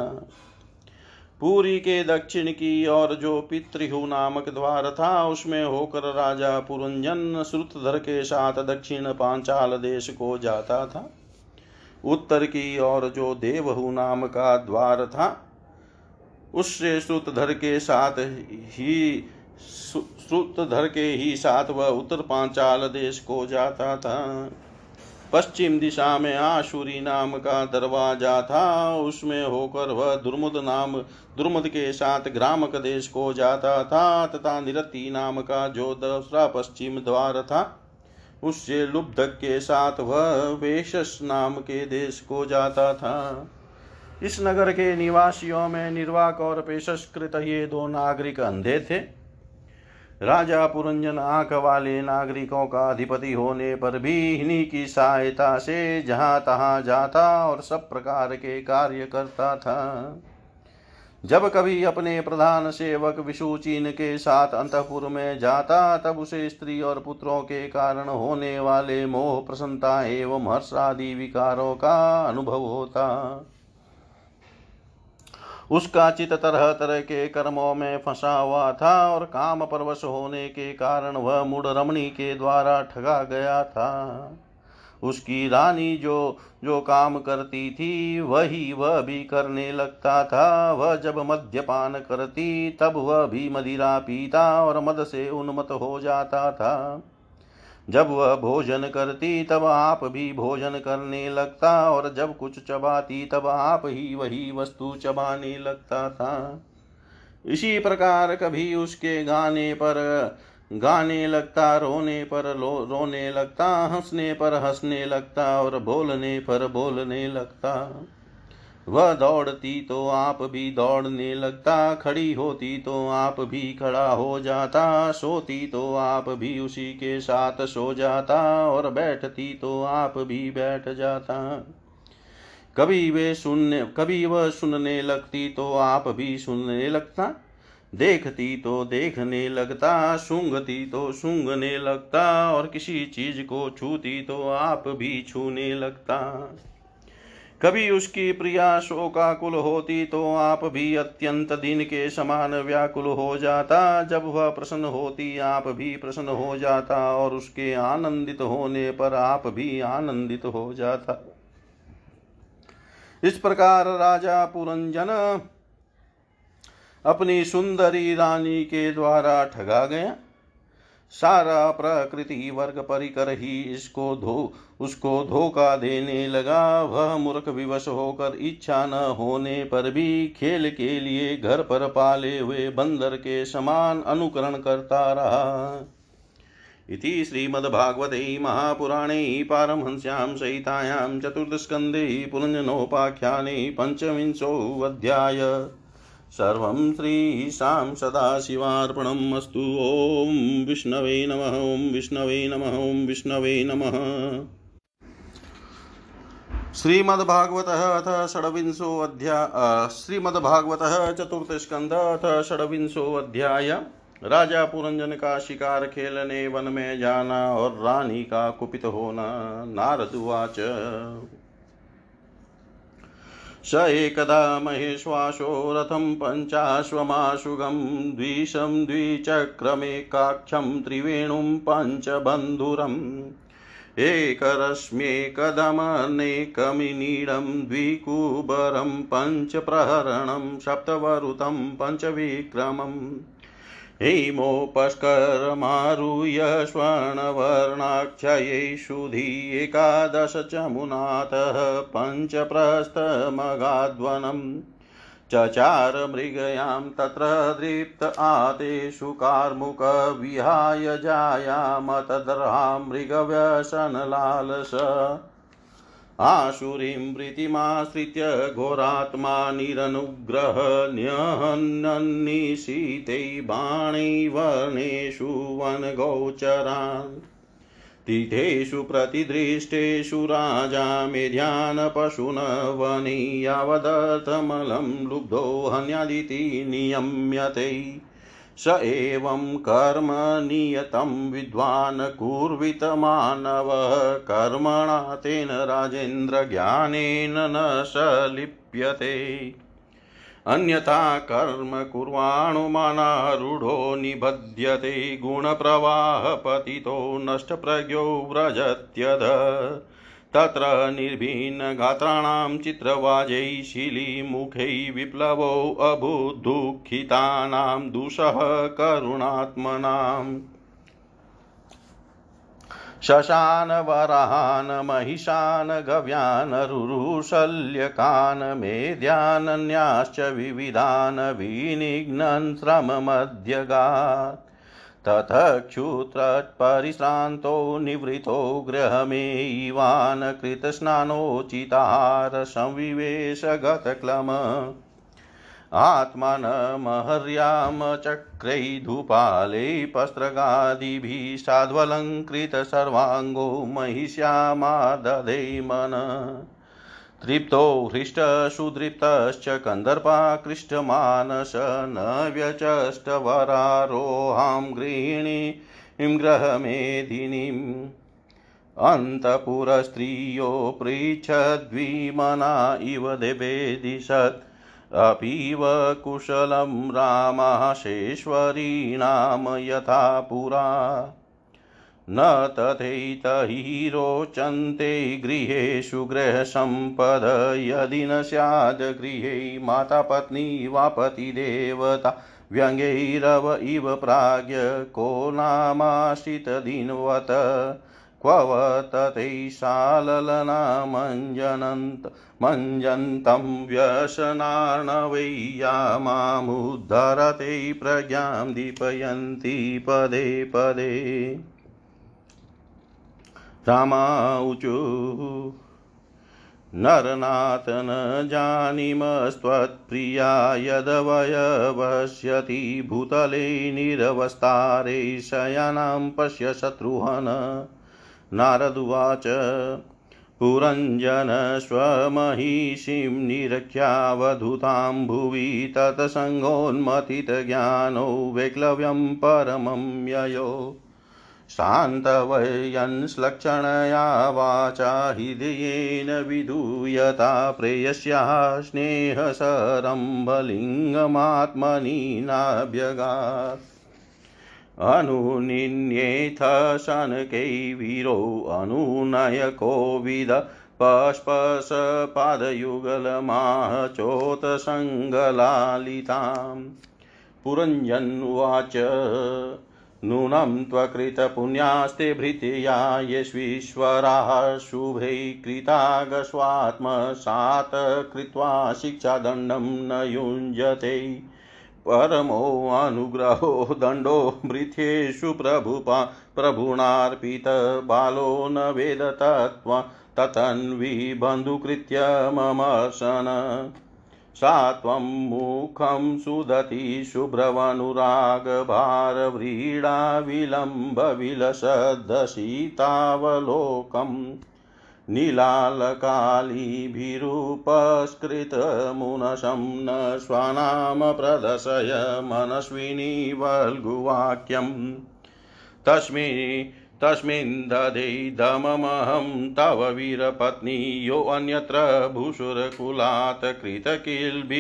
पूरी के दक्षिण की और जो पितृहु नामक द्वार था, उसमें होकर राजा पुरंजन श्रुतधर के साथ दक्षिण पांचाल देश को जाता था। उत्तर की ओर जो देवहु नाम का द्वार था उससे श्रुतधर के साथ ही श्रुतधर के ही साथ वह उत्तर पांचाल देश को जाता था। पश्चिम दिशा में आशुरी नाम का दरवाज़ा था, उसमें होकर वह दुर्मुद नाम, दुर्मुद के साथ ग्रामक देश को जाता था, तथा निरति नाम का जो दूसरा पश्चिम द्वार था। उससे लुब्धक के साथ वह वेशस नाम के देश को जाता था। इस नगर के निवासियों में निर्वाक और पेशस्कृत ये दो नागरिक अंधे थे। राजा पुरंजन आँख वाले नागरिकों का अधिपति होने पर भी इन्हीं की सहायता से जहाँ तहां जाता और सब प्रकार के कार्य करता था। जब कभी अपने प्रधान सेवक विषुचीन के साथ अंतपुर में जाता, तब उसे स्त्री और पुत्रों के कारण होने वाले मोह, प्रसन्नता एवं हर्ष आदि विकारों का अनुभव होता। उसका चित तरह तरह के कर्मों में फंसा हुआ था और काम परवश होने के कारण वह मूड रमणी के द्वारा ठगा गया था। उसकी रानी जो जो काम करती थी, वही वह भी करने लगता था। वह जब मद्यपान करती, तब वह भी मदिरा पीता और मद से उन्मत हो जाता था। जब वह भोजन करती, तब आप भी भोजन करने लगता और जब कुछ चबाती, तब आप ही वही वस्तु चबाने लगता था। इसी प्रकार कभी उसके गाने पर गाने लगता, रोने पर लो, रोने लगता, हंसने पर हंसने लगता और बोलने पर बोलने लगता। वह दौड़ती तो आप भी दौड़ने लगता, खड़ी होती तो आप भी खड़ा हो जाता, सोती तो आप भी उसी के साथ सो जाता और बैठती तो आप भी बैठ जाता। कभी वे सुनने, कभी वह सुनने लगती तो आप भी सुनने लगता। देखती तो देखने लगता, सूंघती तो सूंघने लगता, और किसी चीज़ को छूती तो आप भी छूने लगता। कभी उसकी प्रिया शोकाकुल होती तो आप भी अत्यंत दिन के समान व्याकुल हो जाता। जब वह प्रसन्न होती, आप भी प्रसन्न हो जाता, और उसके आनंदित होने पर आप भी आनंदित हो जाता। इस प्रकार राजा पुरंजन अपनी सुंदरी रानी के द्वारा ठगा गया। सारा प्रकृति वर्ग परिकर ही इसको धो, उसको धोखा देने लगा। वह मूर्ख विवश होकर इच्छा न होने पर भी खेल के लिए घर पर पाले हुए बंदर के समान अनुकरण करता रहा। इति श्रीमद्भागवते महापुराणे पारमहंस्यां सहितायां चतुर्थस्कन्धे पुरञ्जनोपाख्याने पञ्चविंशोऽध्याय। सर्वं श्रीशां सदाशिवार्पणम् ॐ विष्णवे नमः, ॐ विष्णवे नमः, ॐ विष्णवे नमः। श्रीमद्भागवत अथ षड्विंशोऽध्याय श्रीमद्भागवतः चतुर्थस्कन्ध अथ षड्विंशोऽध्याय राजा पुरंजन का शिकार खेलने वन में जाना और रानी का कुपित होना, नारद उवाच स एकदा महेश्वासो रथं पञ्चाश्वमाशुगं द्विशं द्विचक्रमेकाक्षं त्रिवेणुं पञ्चबन्धुरम् एकरश्म्येकदमनेकमिनीडं द्विकुबरं पञ्चप्रहरणं सप्तवरुतं पञ्चविक्रमम्। हेमोपस्करमारुह्य स्वर्णवर्णाक्षये शुधि एकादश चमुनातः पञ्चप्रस्थमगाध्वनम्। चचार मृगयां तत्र दृप्त आतेषु कार्मुक विहाय जायामतदर्हां मृगव्यसनलालस आशुरीं वृत्तिमाश्रित्य घोरात्मा निरनुग्रह न्यहन्नन्निशीते बाणै वर्णेषु वनगोचरान्। तीर्थेषु प्रतिदृष्टेषु राजा मेध्यानपशून वने यावदर्थमलं लुब्धो हन्यादिति नियम्यते। स एवं कर्म नियतं विद्वान् कुर्वित मानवः कर्मणा तेन राजेन्द्रज्ञानेन न स लिप्यते। अन्यथा कर्म कुर्वाणुमानारूढो निबध्यते। गुणप्रवाहपतितो नष्टप्रज्ञो व्रजत्यध। तत्र निर्भिन्नगात्राणां चित्रवाजैः शिलीमुखैः विप्लवो अभूद्दुःखितानां दुषः करुणात्मनाम्। शशान वरान् महिषान्, गव्यान्, रुरुशल्यकान् मेद्यानन्याश्च विविधान् विनिघ्नन् श्रममध्यगात्। तथ क्षुत्रपरिश्रान्तो निवृतो गृहमेयिवान् कृतस्नानोचितार संविवेशगतक्लम आत्मनमहर्यामचक्रै धूपाले पस्त्रगादिभिः साध्वलङ्कृतसर्वाङ्गो महिष्यामादधे मन तृप्तो हृष्टसुदृप्तश्च कन्दर्पाकृष्टमानस न व्यचष्टवरारोहां गृहिणीं ग्रहमेधिनीम् अन्तपुरस्त्रियो पृच्छद्विमना इव देवेदिशत् अपीव कुशलं रामाशेश्वरीणां यथा पुरा। न तथैतहि रोचन्ते गृहेषु गृहसम्पद। यदि न स्याद् गृहे माता पत्नी वा पतिदेवता, व्यङ्गैरव इव प्राज्ञ, को नामाश्रितदिनवत् क्व ततैशाललनामञ्जनन्त मञ्जन्तं व्यसनार्णवै या मामुद्धरते प्रज्ञां दीपयन्ति पदे पदे। रामाऊचु नरनाथ न जानीमस्त्वत्प्रिया यदवयवस्यति भूतले निरवस्तारे शयानां पश्य शत्रुहन्। नारदुवाच पुरञ्जन स्वमहिषीं निरख्यावधूतां भुवि तत्सङ्गोन्मथितज्ञानो वैक्लव्यं परमं ययो। शान्तवयन्श्लक्षणया वाचा हृदयेन विधूयता प्रेयस्याः स्नेहसरम्भलिङ्गमात्मनि नाभ्यगात् अनुनिन्येथ शनकैवीरो अनुनयकोविद पश्पशपादयुगलमाचोतसङ्गलालिताम् पुरञ्जन्वाच नूनं त्वकृतपुण्यास्ते भृतया यश्वीश्वराः शुभै कृतागस्वात्मसात् कृत्वा शिक्षादण्डं न युञ्जते। परमोऽनुग्रहो दण्डो भृत्येषु प्रभुपा प्रभुणार्पितबालो न वेद तत्त्व ततन्विबन्धुकृत्य ममर्शन सा त्वं मुखं सुदति शुभ्रवनुरागभारव्रीडा विलम्बविलसदशीतावलोकम् नीलालकालीभिरूपस्कृतमुनशं न स्वानाम प्रदर्शय मनस्विनी वल्गुवाक्यम् तस्मिन् तस्मिन् दधे दममहं तव वीरपत्नी योऽन्यत्र भूषुरकुलात् कृतकिल्बिषस्तम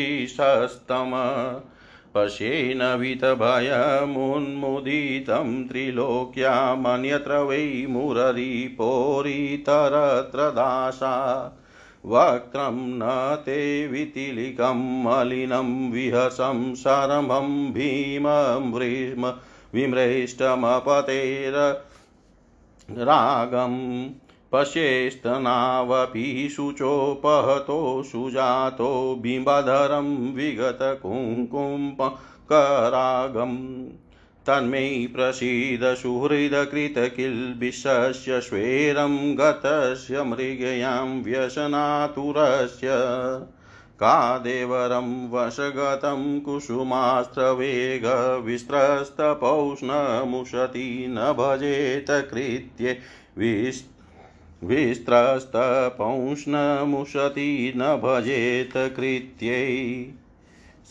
पश्येन वितभयमुन्मुदितं त्रिलोक्यामन्यत्र वै मुररिपोरितरत्र दासा वक्त्रं न ते वितिलिकं मलिनं विहसं शरमं भीमं विमृष्टमपतेर रागम् पश्येस्तनावपि शुचोपहतो सुजातो बिम्बधरं विगतकुङ्कुमकरागम् तन्मे प्रसीद सुहृदकृतकिल्बिषस्य स्वेरं गतस्य मृगयां व्यसनातुरस्य कादेवरं वशगतं कुसुमास्त्रवेगविस्त्रस्तपौष्णमुशति न भजेत कृत्ये विस् विस्त्रस्तपौष्णमुशति न भजेत कृत्यै।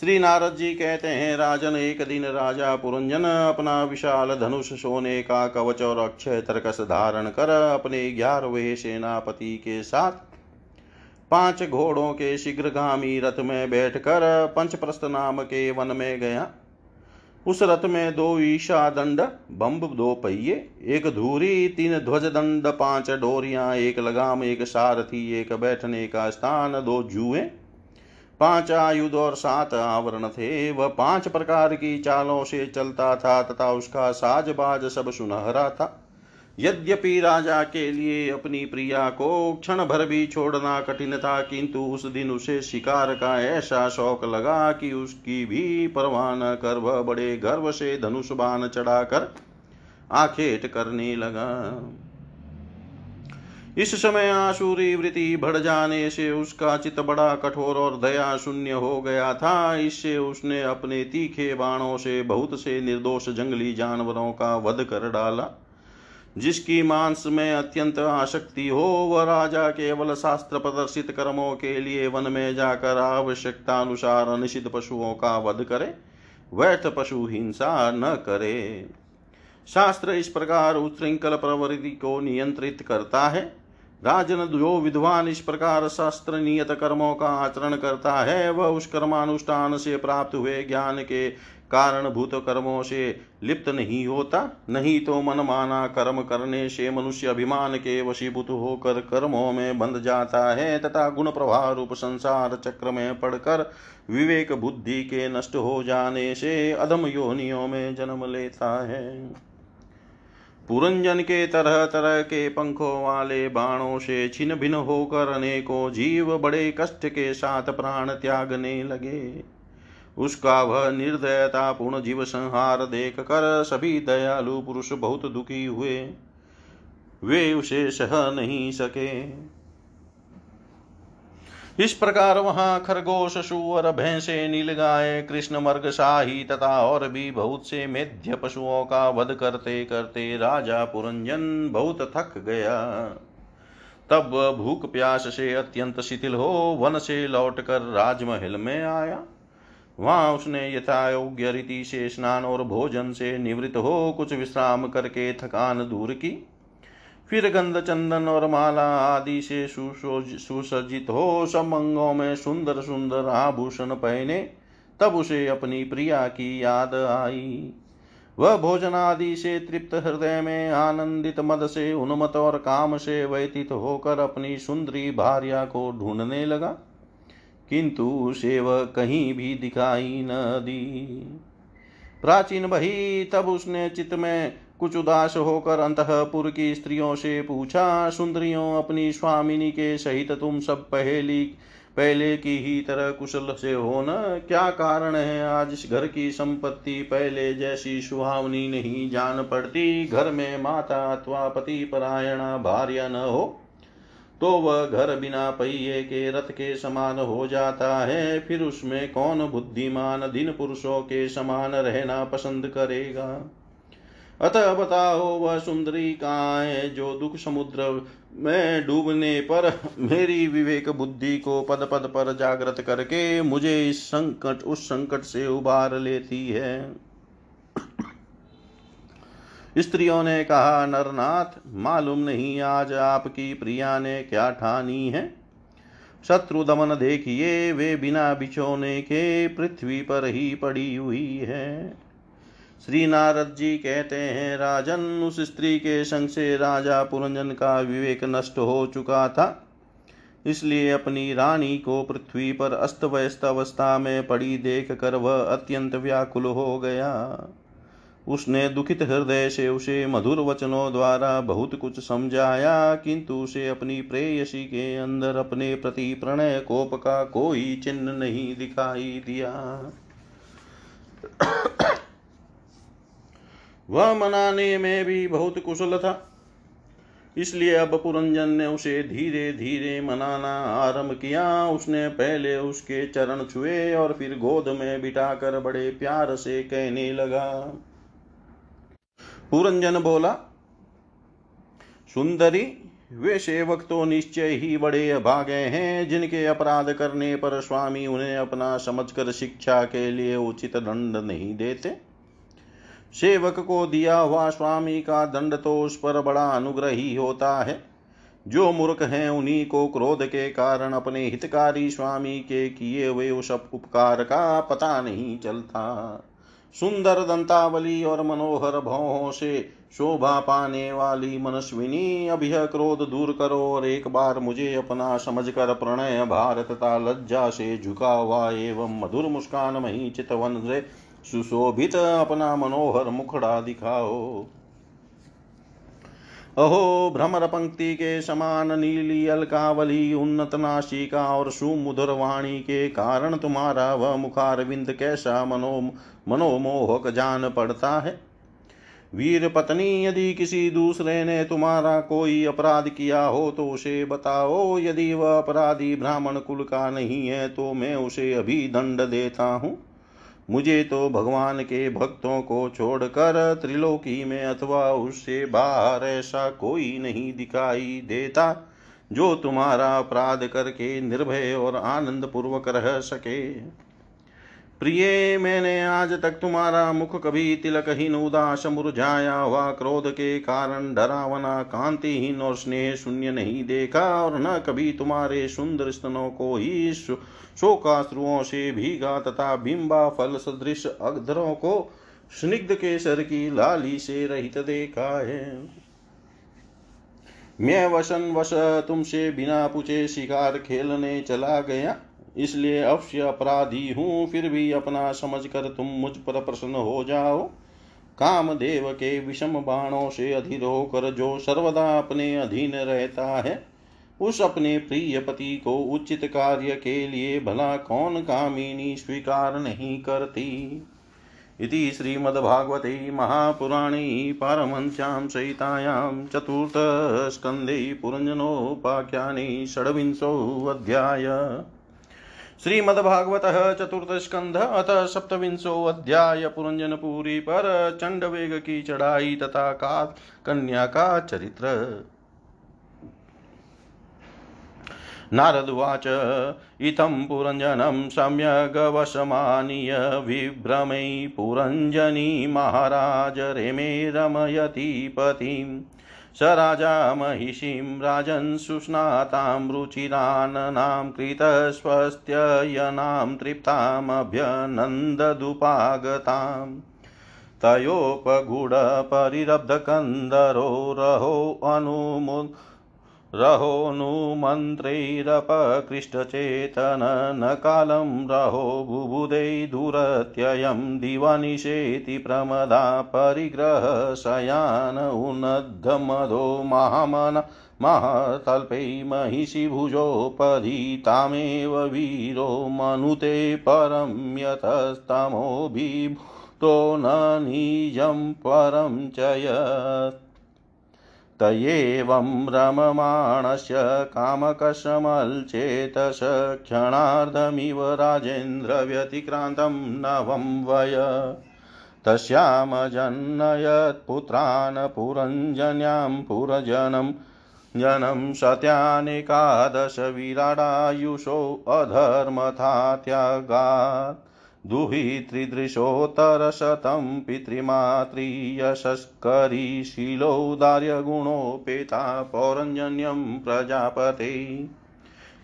श्री नारद जी कहते हैं, राजन एक दिन राजा पुरंजन अपना विशाल धनुष सोने का कवच और अक्षय तरकस धारण कर अपने ग्यारहवें सेनापति के साथ पाँच घोड़ों के शीघ्रगामी रथ में बैठकर पंचप्रस्थ नाम के वन में गया। उस रथ में दो ईशा दंड बम्ब दो पहिए, एक धूरी, तीन ध्वज दंड, पाँच डोरियाँ, एक लगाम, एक सारथी, एक बैठने का स्थान, दो जुए। पाँच आयुध और सात आवरण थे। वह पाँच प्रकार की चालों से चलता था तथा उसका साजबाज सब सुनहरा था। यद्यपि राजा के लिए अपनी प्रिया को क्षण भर भी छोड़ना कठिन था, किंतु उस दिन उसे शिकार का ऐसा शौक लगा कि उसकी भी परवाह न कर वह बड़े गर्व से धनुष बाण चढ़ाकर आखेट करने लगा। इस समय आशुरी वृत्ति बढ़ जाने से उसका चित बड़ा कठोर और दया शून्य हो गया था। इससे उसने अपने तीखे बाणों से बहुत से निर्दोष जंगली जानवरों का वध कर डाला। जिसकी मांस में अत्यंत आसक्ति हो, वह राजा केवल शास्त्र प्रदर्शित कर्मों के लिए वन में जाकर आवश्यकता अनुसार अनिषिद्ध पशुओं का वध करे वैथ पशु हिंसा न करे। शास्त्र इस प्रकार उच्छृंखल प्रवृत्ति को नियंत्रित करता है। राजन जो विद्वान इस प्रकार शास्त्र नियत कर्मों का आचरण करता है, वह उस कर्मानुष्ठान से प्राप्त हुए ज्ञान के कारण भूत कर्मों से लिप्त नहीं होता, नहीं तो मन माना कर्म करने से मनुष्य अभिमान के वशीभूत होकर कर्मों में बंध जाता है, तथा गुण प्रवाह रूप संसार चक्र में पड़कर विवेक बुद्धि के नष्ट हो जाने से अधम योनियों में जन्म लेता है। पुरंजन के तरह तरह के पंखों वाले बाणों से छिन्न भिन्न होकर अनेकों जीव बड़े कष्ट के साथ प्राण त्यागने लगे। उसका वह निर्दयता पूर्ण जीव संहार देख कर सभी दयालु पुरुष बहुत दुखी हुए। वे उसे सह नहीं सके। इस प्रकार वहाँ खरगोश, सुअर, भैंसे, नीलगाय, कृष्ण मर्ग शाही तथा और भी बहुत से मेध्य पशुओं का वध करते करते राजा पुरंजन बहुत थक गया। तब भूख प्यास से अत्यंत शिथिल हो वन से लौटकर राजमहल में आया। वहाँ उसने यथा योग्य रीति से स्नान और भोजन से निवृत्त हो कुछ विश्राम करके थकान दूर की। फिर गंध चंदन और माला आदि से सुसज्जित हो सब अंगों में सुंदर सुंदर आभूषण पहने, तब उसे अपनी प्रिया की याद आई। वह भोजन आदि से तृप्त हृदय में आनंदित मद से उन्मत और काम से व्यतीत होकर अपनी सुंदरी भार्या को ढूँढने लगा। किंतु उसे वह कहीं भी दिखाई न दी। प्राचीन बही, तब उसने चित्त में कुछ उदास होकर अंतपुर की स्त्रियों से पूछा, सुंदरियों, अपनी स्वामिनी के सहित तुम सब पहली, पहले की ही तरह कुशल से हो न? क्या कारण है आज इस घर की संपत्ति? पहले जैसी सुहावनी नहीं जान पड़ती। घर में माता अथवा पति परायणा भार्य न हो। तो वह घर बिना पहिए के रथ के समान हो जाता है। फिर उसमें कौन बुद्धिमान दिन पुरुषों के समान रहना पसंद करेगा? अतः बताओ वह सुंदरी कहाँ है जो दुख समुद्र में डूबने पर मेरी विवेक बुद्धि को पद पद पर जागृत करके मुझे इस संकट, उस संकट से उबार लेती है। स्त्रियों ने कहा, नरनाथ, मालूम नहीं आज आपकी प्रिया ने क्या ठानी है? शत्रु दमन देखिए, वे बिना बिछोने के पृथ्वी पर ही पड़ी हुई है। श्री नारद जी कहते हैं, राजन, उस स्त्री के संग से राजा पुरंजन का विवेक नष्ट हो चुका था। इसलिए अपनी रानी को पृथ्वी पर अस्त व्यस्त अवस्था में पड़ी देख कर वह अत्यंत व्याकुल हो गया। उसने दुखित हृदय से उसे मधुर वचनों द्वारा बहुत कुछ समझाया, किंतु उसे अपनी प्रेयसी के अंदर अपने प्रति प्रणय कोप का कोई चिन्ह नहीं दिखाई दिया। वह मनाने में भी बहुत कुशल था, इसलिए अब पुरंजन ने उसे धीरे धीरे मनाना आरंभ किया। उसने पहले उसके चरण छुए और फिर गोद में बिठाकर बड़े प्यार से कहने लगा पुरंजन बोला, सुंदरी, वे सेवक तो निश्चय ही बड़े अभागे हैं, जिनके अपराध करने पर स्वामी उन्हें अपना समझकर शिक्षा के लिए उचित दंड नहीं देते। सेवक को दिया हुआ स्वामी का दंड तो उस पर बड़ा अनुग्रह होता है। जो मूर्ख हैं, उन्हीं को क्रोध के कारण अपने हितकारी स्वामी के किए हुए उस उपकार का पता नहीं चलता। सुंदर दंतावली और मनोहर भावों से शोभा पाने वाली मनस्विनी, अभिय क्रोध दूर करो और एक बार मुझे अपना समझकर प्रणय भारत तथा लज्जा से झुका हुआ एवं मधुर मुस्कान मही चितवन से सुशोभित अपना मनोहर मुखड़ा दिखाओ। अहो भ्रमर पंक्ति के समान नीली अलकावली, उन्नत नाशिका और सुमुधुर वाणी के कारण तुम्हारा वह मुखारविंद कैसा मनो, मनोमोहक जान पड़ता है। वीर पत्नी, यदि किसी दूसरे ने तुम्हारा कोई अपराध किया हो तो उसे बताओ, यदि वह अपराधी ब्राह्मण कुल का नहीं है तो मैं उसे अभी दंड देता हूँ। मुझे तो भगवान के भक्तों को छोड़कर त्रिलोकी में अथवा उससे बाहर ऐसा कोई नहीं दिखाई देता, जो तुम्हारा अपराध करके निर्भय और आनंद पूर्वक रह सके। प्रिय, मैंने आज तक तुम्हारा मुख कभी तिलकहीन उदास, मुरझाया हुआ क्रोध के कारण डरावना कांतिहीन और स्नेह शून्य नहीं देखा और न कभी तुम्हारे सुंदर स्तनों को ही शोकाश्रुओं से भीगा तथा बिंबा फल सदृश अग्धरों को स्निग्ध केसर की लाली से रहित देखा है। मैं वसन वश तुमसे बिना पूछे शिकार खेलने चला गया। इसलिए अवश्य अपराधी हूँ, फिर भी अपना समझकर तुम मुझ पर प्रसन्न हो जाओ। कामदेव के विषम बाणों से अधीर होकर जो सर्वदा अपने अधीन रहता है, उस अपने प्रिय पति को उचित कार्य के लिए भला कौन कामिनी स्वीकार नहीं करती। इति श्रीमद्भागवते महापुराणे पारमहंस्यां सहितायां चतुर्थस्कन्धे पुरञ्जनोपाख्याने षड्विंशोऽध्याय। श्रीमद्भागवत चतुर्थ स्कंध अतः सप्तविंशो अध्याय पुरंजनपुरी पर चंड वेग की चढ़ाई तथा का कन्या का चरित्र। नारदुवाच इथं पुरञ्जनं सम्यगवशमानीय विभ्रमै पुरञ्जनी महाराज रेमे रमयति पतिम्। स राजा महिषीं राजन् सुस्नातां रुचिराननां कृतस्वस्त्ययनां तृप्तामभ्यनन्ददुपागताम्। तयोपगूढपरिरब्धकन्दरो रहो अनुमु रहोनुमन्त्रैरपकृष्टचेतन न कालं रहो बुबुधै दुरत्ययं दिवानिशेति प्रमदा परिग्रहशयान उन्नद्धमधो महामन, महतल्पै महिषि भुजोपधीतामेव वीरो मनुते परं यतस्तमोभिभूतो न निजं परं च यत् तयेवं रममाणस्य कामकशमल्चेतस क्षणार्धमिव राजेन्द्रव्यतिक्रान्तं नवं वय। तस्यामजन्नयत्पुत्रान् पुरञ्जन्यां पुरजनं जनं सत्यानेकादश विराडायुषो अधर्मथा दुहितृदृशोत्तरशतं पितृमातृयशस्करीशीलोदार्यगुणोपेता पौरञ्जन्यं प्रजापते।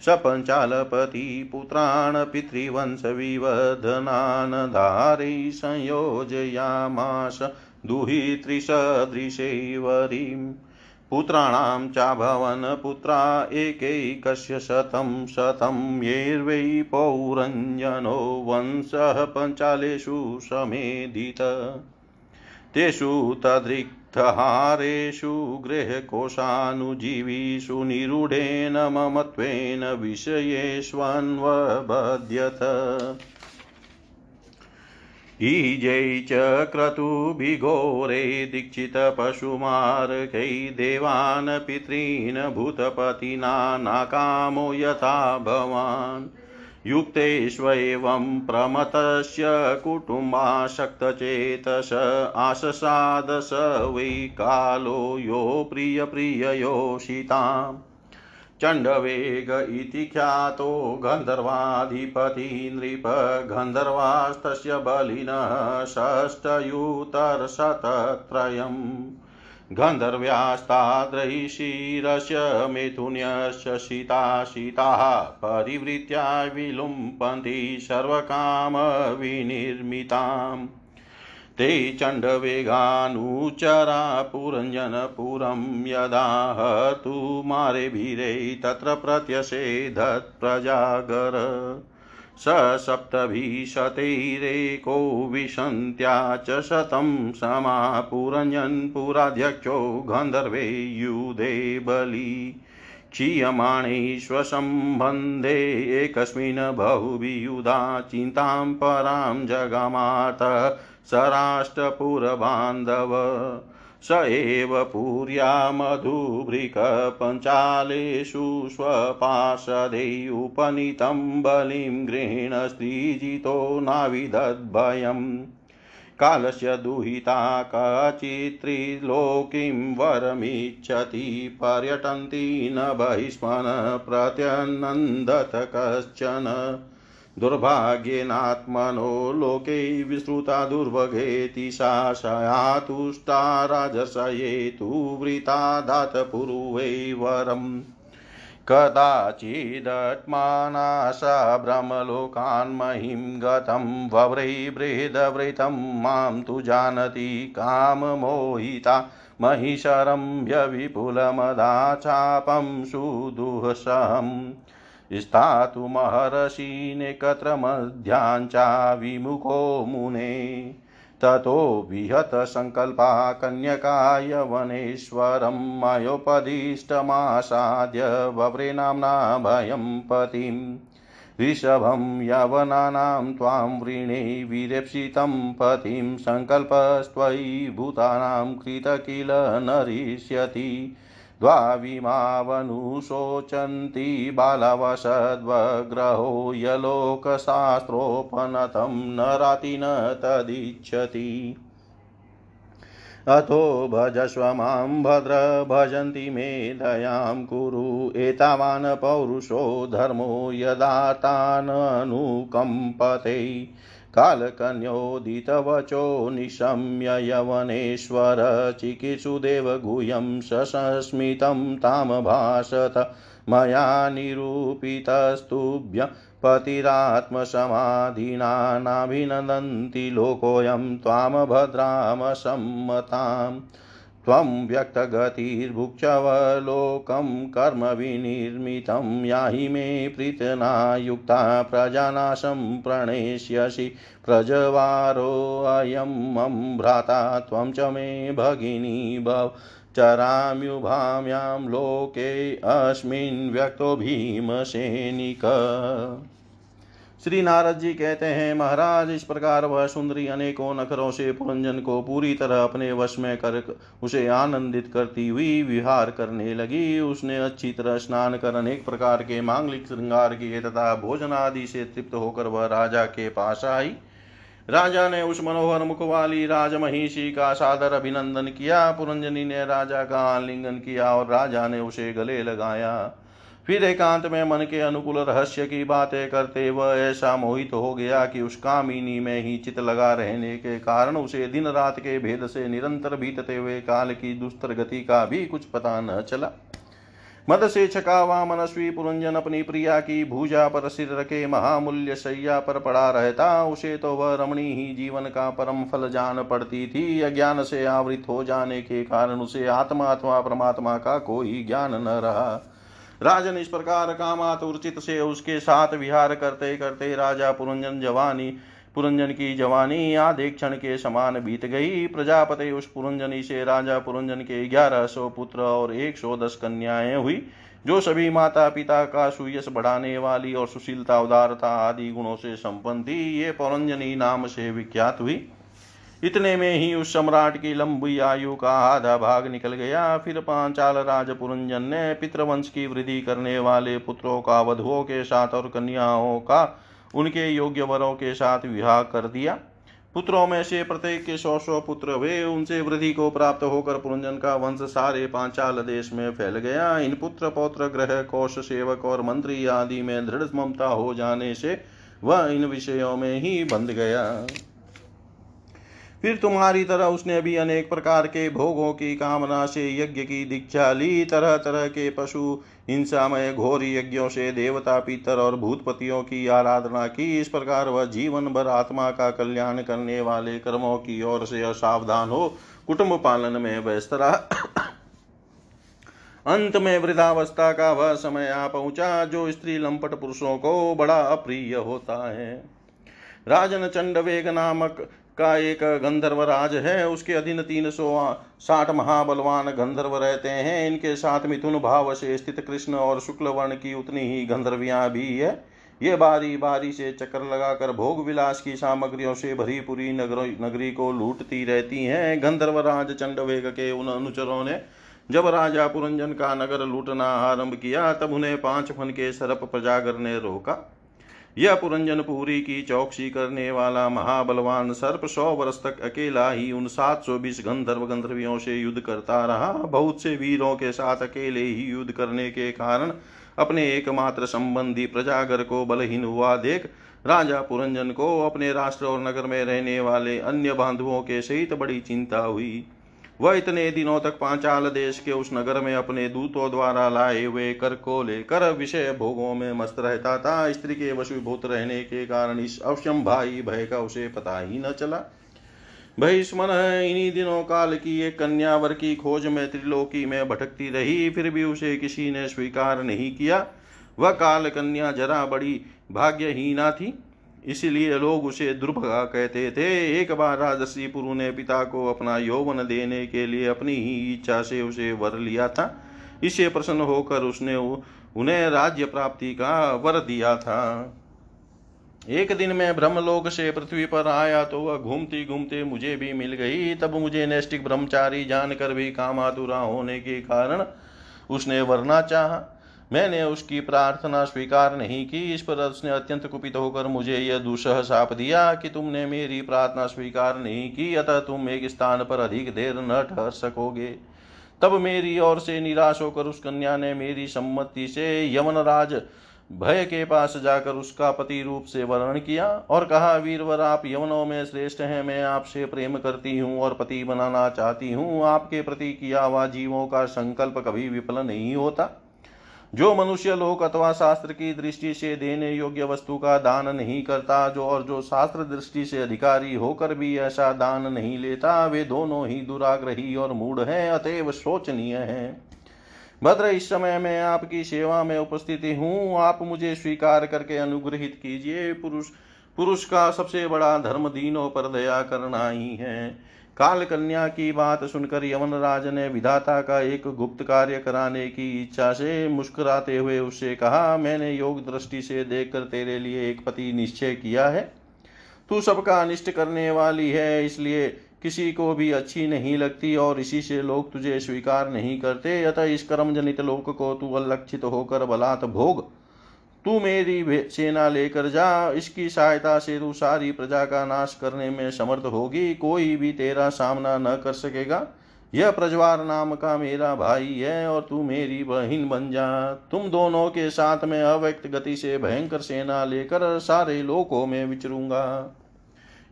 सपञ्चालपति पुत्रान् पितृवंशविवर्धनान् धारै संयोजयामास दुहितृसदृशैवरीम् पुत्राणां चाभवन् पुत्रा एकैकस्य शतं शतं येर्वै पौरञ्जनो वंशः पञ्चालेषु समेधित। तेषु तदृक्तहारेषु गृहकोशानुजीविषु निरूढेन ममत्वेन विषयेष्वन्वबध्यत ईजै च क्रतुभिघोरे दीक्षितपशुमार्गै देवान् पितॄन् भूतपतिना नाकामो यथा भवान्। युक्तेष्वेवं प्रमतस्य कुटुम्बाशक्तचेतस आशसाद स वै कालो यो प्रियप्रिययोषिताम्। चण्डवेग इति ख्यातो गन्धर्वाधिपति नृप गन्धर्वास्तस्य बलिनः षष्टयुतर्शतत्रयम् गन्धर्व्यास्ताद्रैशिरस्य मिथुन्यस्य शिताशिताः परिवृत्या विलुम्पन्ति सर्वकामविनिर्मिताम्। ते चण्डवेगानुचरा पुरञ्जनपुरं यदा हतु मारेभिरे तत्र प्रत्यषेधत्प्रजागर स सप्तभिशतैरेको विशन्त्या च शतं समा पुरञ्जन्पुराध्यक्षो गन्धर्वे युधे बली। क्षीयमाणेष्वसम्बन्धे एकस्मिन् बहुवियुधा चिन्तां परां जगमात स राष्ट्रपुरबान्धव, स एव पुर्या मधुभृकपञ्चालेषु स्वपार्षदे उपनीतं बलिं गृहीण स्त्रीजितो नाविदद्भयम् कालस्य दुहिता कचित्रिलोकीं वरमिच्छति पर्यटन्ति न बहिष्मन् प्रत्यनन्दत कश्चन। दुर्भाग्येनात्मनो लोके विश्रुता दुर्भगेति शासयातुष्टा राजसयेतु वृता दातपूर्वै वरम् कदाचिदट्मानाशा ब्रह्मलोकान् महिं गतं वव्रै बृहदवृतं माँ तु जानति काममोहिता महिषरम्भ्य विपुलमदा चापं सुदुःसहम्। स्थातु महर्षीनेकत्र मध्याञ्चा विमुखो मुने। ततो विहतसङ्कल्पा कन्यकायवनेश्वरं मयोपदिष्टमासाद्य वव्रे नाम्ना भयं पतिम् ऋषभं यवनानां त्वां वृणे विरेप्सितं पतिं। सङ्कल्पस्त्वयि भूतानां कृत किल नरिष्यति। द्वाविमावनुशोचन्ति बालवसद्वग्रहो यलोकशास्त्रोपनतं न राति न तदिच्छति। अथो भजस्व माँ भद्र भजन्ति मे दयां कुरु एतावान् पौरुषो धर्मो यदाताननुकम्पते कालकन्योदितवचो निशम्य यवनेश्वर चिकीर्षुदेव गुह्यं सस्मितं तामभाषत मया निरूपितस्तुभ्य पतिरात्मसमाधिनाभिनदन्ति लोकोऽयं त्वां भद्रामसम्मताम् त्वं व्यक्तगतिर्भुक्षवलोकं कर्मविनिर्मितं याहि मे प्रीतना युक्ता प्रजानाशं प्रणेष्यसि प्रजवारोऽयं मम भ्राता त्वं च मे भगिनी भव चराम्युभाम्यां लोके अस्मिन् व्यक्तो भीमसेनिक। श्री नारद जी कहते हैं, महाराज, इस प्रकार वह सुंदरी अनेकों नखरों से पुरंजन को पूरी तरह अपने वश में कर उसे आनंदित करती हुई विहार करने लगी। उसने अच्छी तरह स्नान कर अनेक प्रकार के मांगलिक श्रृंगार किए तथा भोजन आदि से तृप्त होकर वह राजा के पास आई। राजा ने उस मनोहर मुख वाली राजमहिषी का सादर अभिनंदन किया। पुरंजनी ने राजा का आलिंगन किया और राजा ने उसे गले लगाया। फिर एकांत में मन के अनुकूल रहस्य की बातें करते वह ऐसा मोहित हो गया कि उस कामिनी में ही चित लगा रहने के कारण उसे दिन रात के भेद से निरंतर बीतते हुए काल की दुस्तर गति का भी कुछ पता न चला। मद से छका हुआ मनस्वी पुरंजन अपनी प्रिया की भूजा पर सिर रखे महामूल्य शैया पर पड़ा रहता, उसे तो वह रमणी ही जीवन का परम फल जान पड़ती थी। अज्ञान से आवृत हो जाने के कारण उसे आत्मा अथवा परमात्मा का कोई ज्ञान न रहा। राजन इस प्रकार कामातुर्चित से उसके साथ विहार करते करते राजा पुरंजन जवानी, पुरंजन की जवानी आधे क्षण के समान बीत गई। प्रजापति उस पुरंजनी से राजा पुरंजन के ग्यारह सौ पुत्र और एक सौ दस कन्याएँ हुई, जो सभी माता पिता का सुयस बढ़ाने वाली और सुशीलता, उदारता आदि गुणों से संपन्न थी। ये पुरंजनी नाम से विख्यात हुई। इतने में ही उस सम्राट की लंबी आयु का आधा भाग निकल गया। फिर पांचाल राज पुरंजन ने पितृवंश की वृद्धि करने वाले पुत्रों का, वधुओं के साथ और कन्याओं का उनके योग्य वरों के साथ विवाह कर दिया। पुत्रों में से प्रत्येक के सौ सौ पुत्र वे उनसे वृद्धि को प्राप्त होकर पुरंजन का वंश सारे पांचाल देश में फैल गया। इन पुत्र, पौत्र, ग्रह, कोष, सेवक और मंत्री आदि में दृढ़ ममता हो जाने से वह इन विषयों में ही बंध गया। फिर तुम्हारी तरह उसने भी अनेक प्रकार के भोगों की कामना से यज्ञ की दीक्षा ली। तरह तरह के पशु, हिंसामय, घोर यज्ञों से देवता, पितर और भूतपतियों की आराधना की। इस प्रकार वह जीवन भर आत्मा का कल्याण करने वाले कर्मों की ओर से असावधान हो। कुटुंब पालन में व्यस्त रहा। अंत में वृद्धावस्था का वह समय आ पहुँचा, जो स्त्री लंपट पुरुषों को बड़ा अप्रिय होता है। राजन चंड वेग नामक का एक गंधर्व राज है, उसके अधीन तीन सौ साठ महाबलवान गंधर्व रहते हैं। इनके साथ मिथुन भाव से स्थित कृष्ण और शुक्ल वर्ण की उतनी ही गंधर्वियाँ भी है। ये बारी बारी से चक्कर लगाकर भोग विलास की सामग्रियों से भरी पूरी नगरी को लूटती रहती हैं। गंधर्व राज चंडवेग के उन अनुचरों ने, जब राजा पुरंजन का नगर लूटना आरंभ किया, तब उन्हें पाँच फन के सरप प्रजागर ने रोका। यह पुरंजनपुरी की चौकसी करने वाला महाबलवान सर्प सौ वर्ष तक अकेला ही उन सात सौ बीस गंधर्व गंधर्वियों से युद्ध करता रहा। बहुत से वीरों के साथ अकेले ही युद्ध करने के कारण अपने एकमात्र संबंधी प्रजागर को बलहीन हुआ। देख, राजा पुरंजन को अपने राष्ट्र और नगर में रहने वाले अन्य बांधवों के सहित बड़ी चिंता हुई। वह इतने दिनों तक पांचाल देश के उस नगर में अपने दूतों द्वारा लाए हुए कर को लेकर विषय भोगों में मस्त रहता था। स्त्री के वशुभूत रहने के कारण इस अवश्यम भाई भय का उसे पता ही न चला। भयस्मन इन्हीं दिनों काल की एक कन्यावर की खोज में त्रिलोकी में भटकती रही, फिर भी उसे किसी ने स्वीकार नहीं किया। वह काल कन्या जरा बड़ी भाग्यहीना थी। इसलिए लोग उसे दुर्भगा कहते थे। एक बार राजसी पुरु ने पिता को अपना यौवन देने के लिए अपनी ही इच्छा से उसे वर लिया था। इससे प्रसन्न होकर उसने उन्हें राज्य प्राप्ति का वर दिया था। एक दिन मैं ब्रह्मलोक से पृथ्वी पर आया तो वह घूमती घूमते मुझे भी मिल गई। तब मुझे नैष्टिक ब्रह्मचारी जानकर भी कामातुरा होने के कारण उसने वरना चाहा। मैंने उसकी प्रार्थना स्वीकार नहीं की। इस पर उसने अत्यंत कुपित होकर मुझे यह दुसह साप दिया कि तुमने मेरी प्रार्थना स्वीकार नहीं की, अतः तुम एक स्थान पर अधिक देर न ठहर सकोगे। तब मेरी ओर से निराश होकर उस कन्या ने मेरी सम्मति से यमनराज भय के पास जाकर उसका पति रूप से वर्णन किया और कहा, वीरवर, आप यवनों में श्रेष्ठ हैं। मैं आपसे प्रेम करती हूँ और पति बनाना चाहती हूँ। आपके प्रति किया हुआ जीवों का संकल्प कभी विफल नहीं होता। जो मनुष्य लोक अथवा शास्त्र की दृष्टि से देने योग्य वस्तु का दान नहीं करता, जो और जो शास्त्र दृष्टि से अधिकारी होकर भी ऐसा दान नहीं लेता, वे दोनों ही दुराग्रही और मूढ़ हैं, अतएव शोचनीय है। भद्र, इस समय मैं आपकी सेवा में उपस्थित हूँ। आप मुझे स्वीकार करके अनुग्रहित कीजिए। पुरुष पुरुष का सबसे बड़ा धर्म दीनों पर दया करना ही है। काल कन्या की बात सुनकर यवन राज ने विधाता का एक गुप्त कार्य कराने की इच्छा से मुस्कुराते हुए उससे कहा, मैंने योग दृष्टि से देखकर तेरे लिए एक पति निश्चय किया है। तू सबका अनिष्ट करने वाली है, इसलिए किसी को भी अच्छी नहीं लगती और इसी से लोग तुझे स्वीकार नहीं करते। अतः इस कर्म जनित लोक को तू अलक्षित होकर बलात् भोग। तू मेरी सेना लेकर जा, इसकी सहायता से तू सारी प्रजा का नाश करने में समर्थ होगी, कोई भी तेरा सामना न कर सकेगा। यह प्रज्वार नाम का मेरा भाई है और तू मेरी बहन बन जा। तुम दोनों के साथ में अव्यक्त गति से भयंकर सेना लेकर सारे लोकों में विचरूँगा।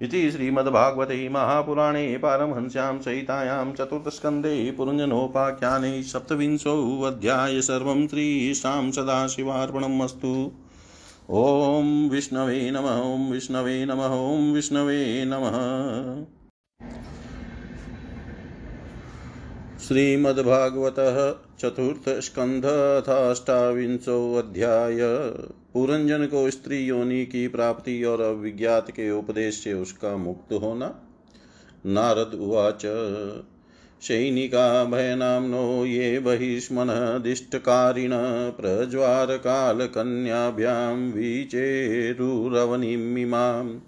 इति श्रीमद्भागवते महापुराणे पारमहंस्यां सहितायां चतुर्थस्कन्धे पुरञ्जनोपाख्याने सप्तविंशोऽध्याय सर्वं श्रीशां सदाशिवार्पणम् अस्तु। ॐ विष्णवे नमः, ॐ विष्णवे नमः, ॐ विष्णवे नमः। श्रीमद्भागवतः चतुर्थस्कन्धथाष्टाविंशोऽध्याय पुरंजन को स्त्री योनि की प्राप्ति और अविज्ञात के उपदेश से उसका मुक्त होना। नारद उवाच सैनिका भयनाम्नो ये बहिष्मनदिष्टकारिण प्रज्वारकालकन्याभ्यां विचेरुरवनिमिमाम्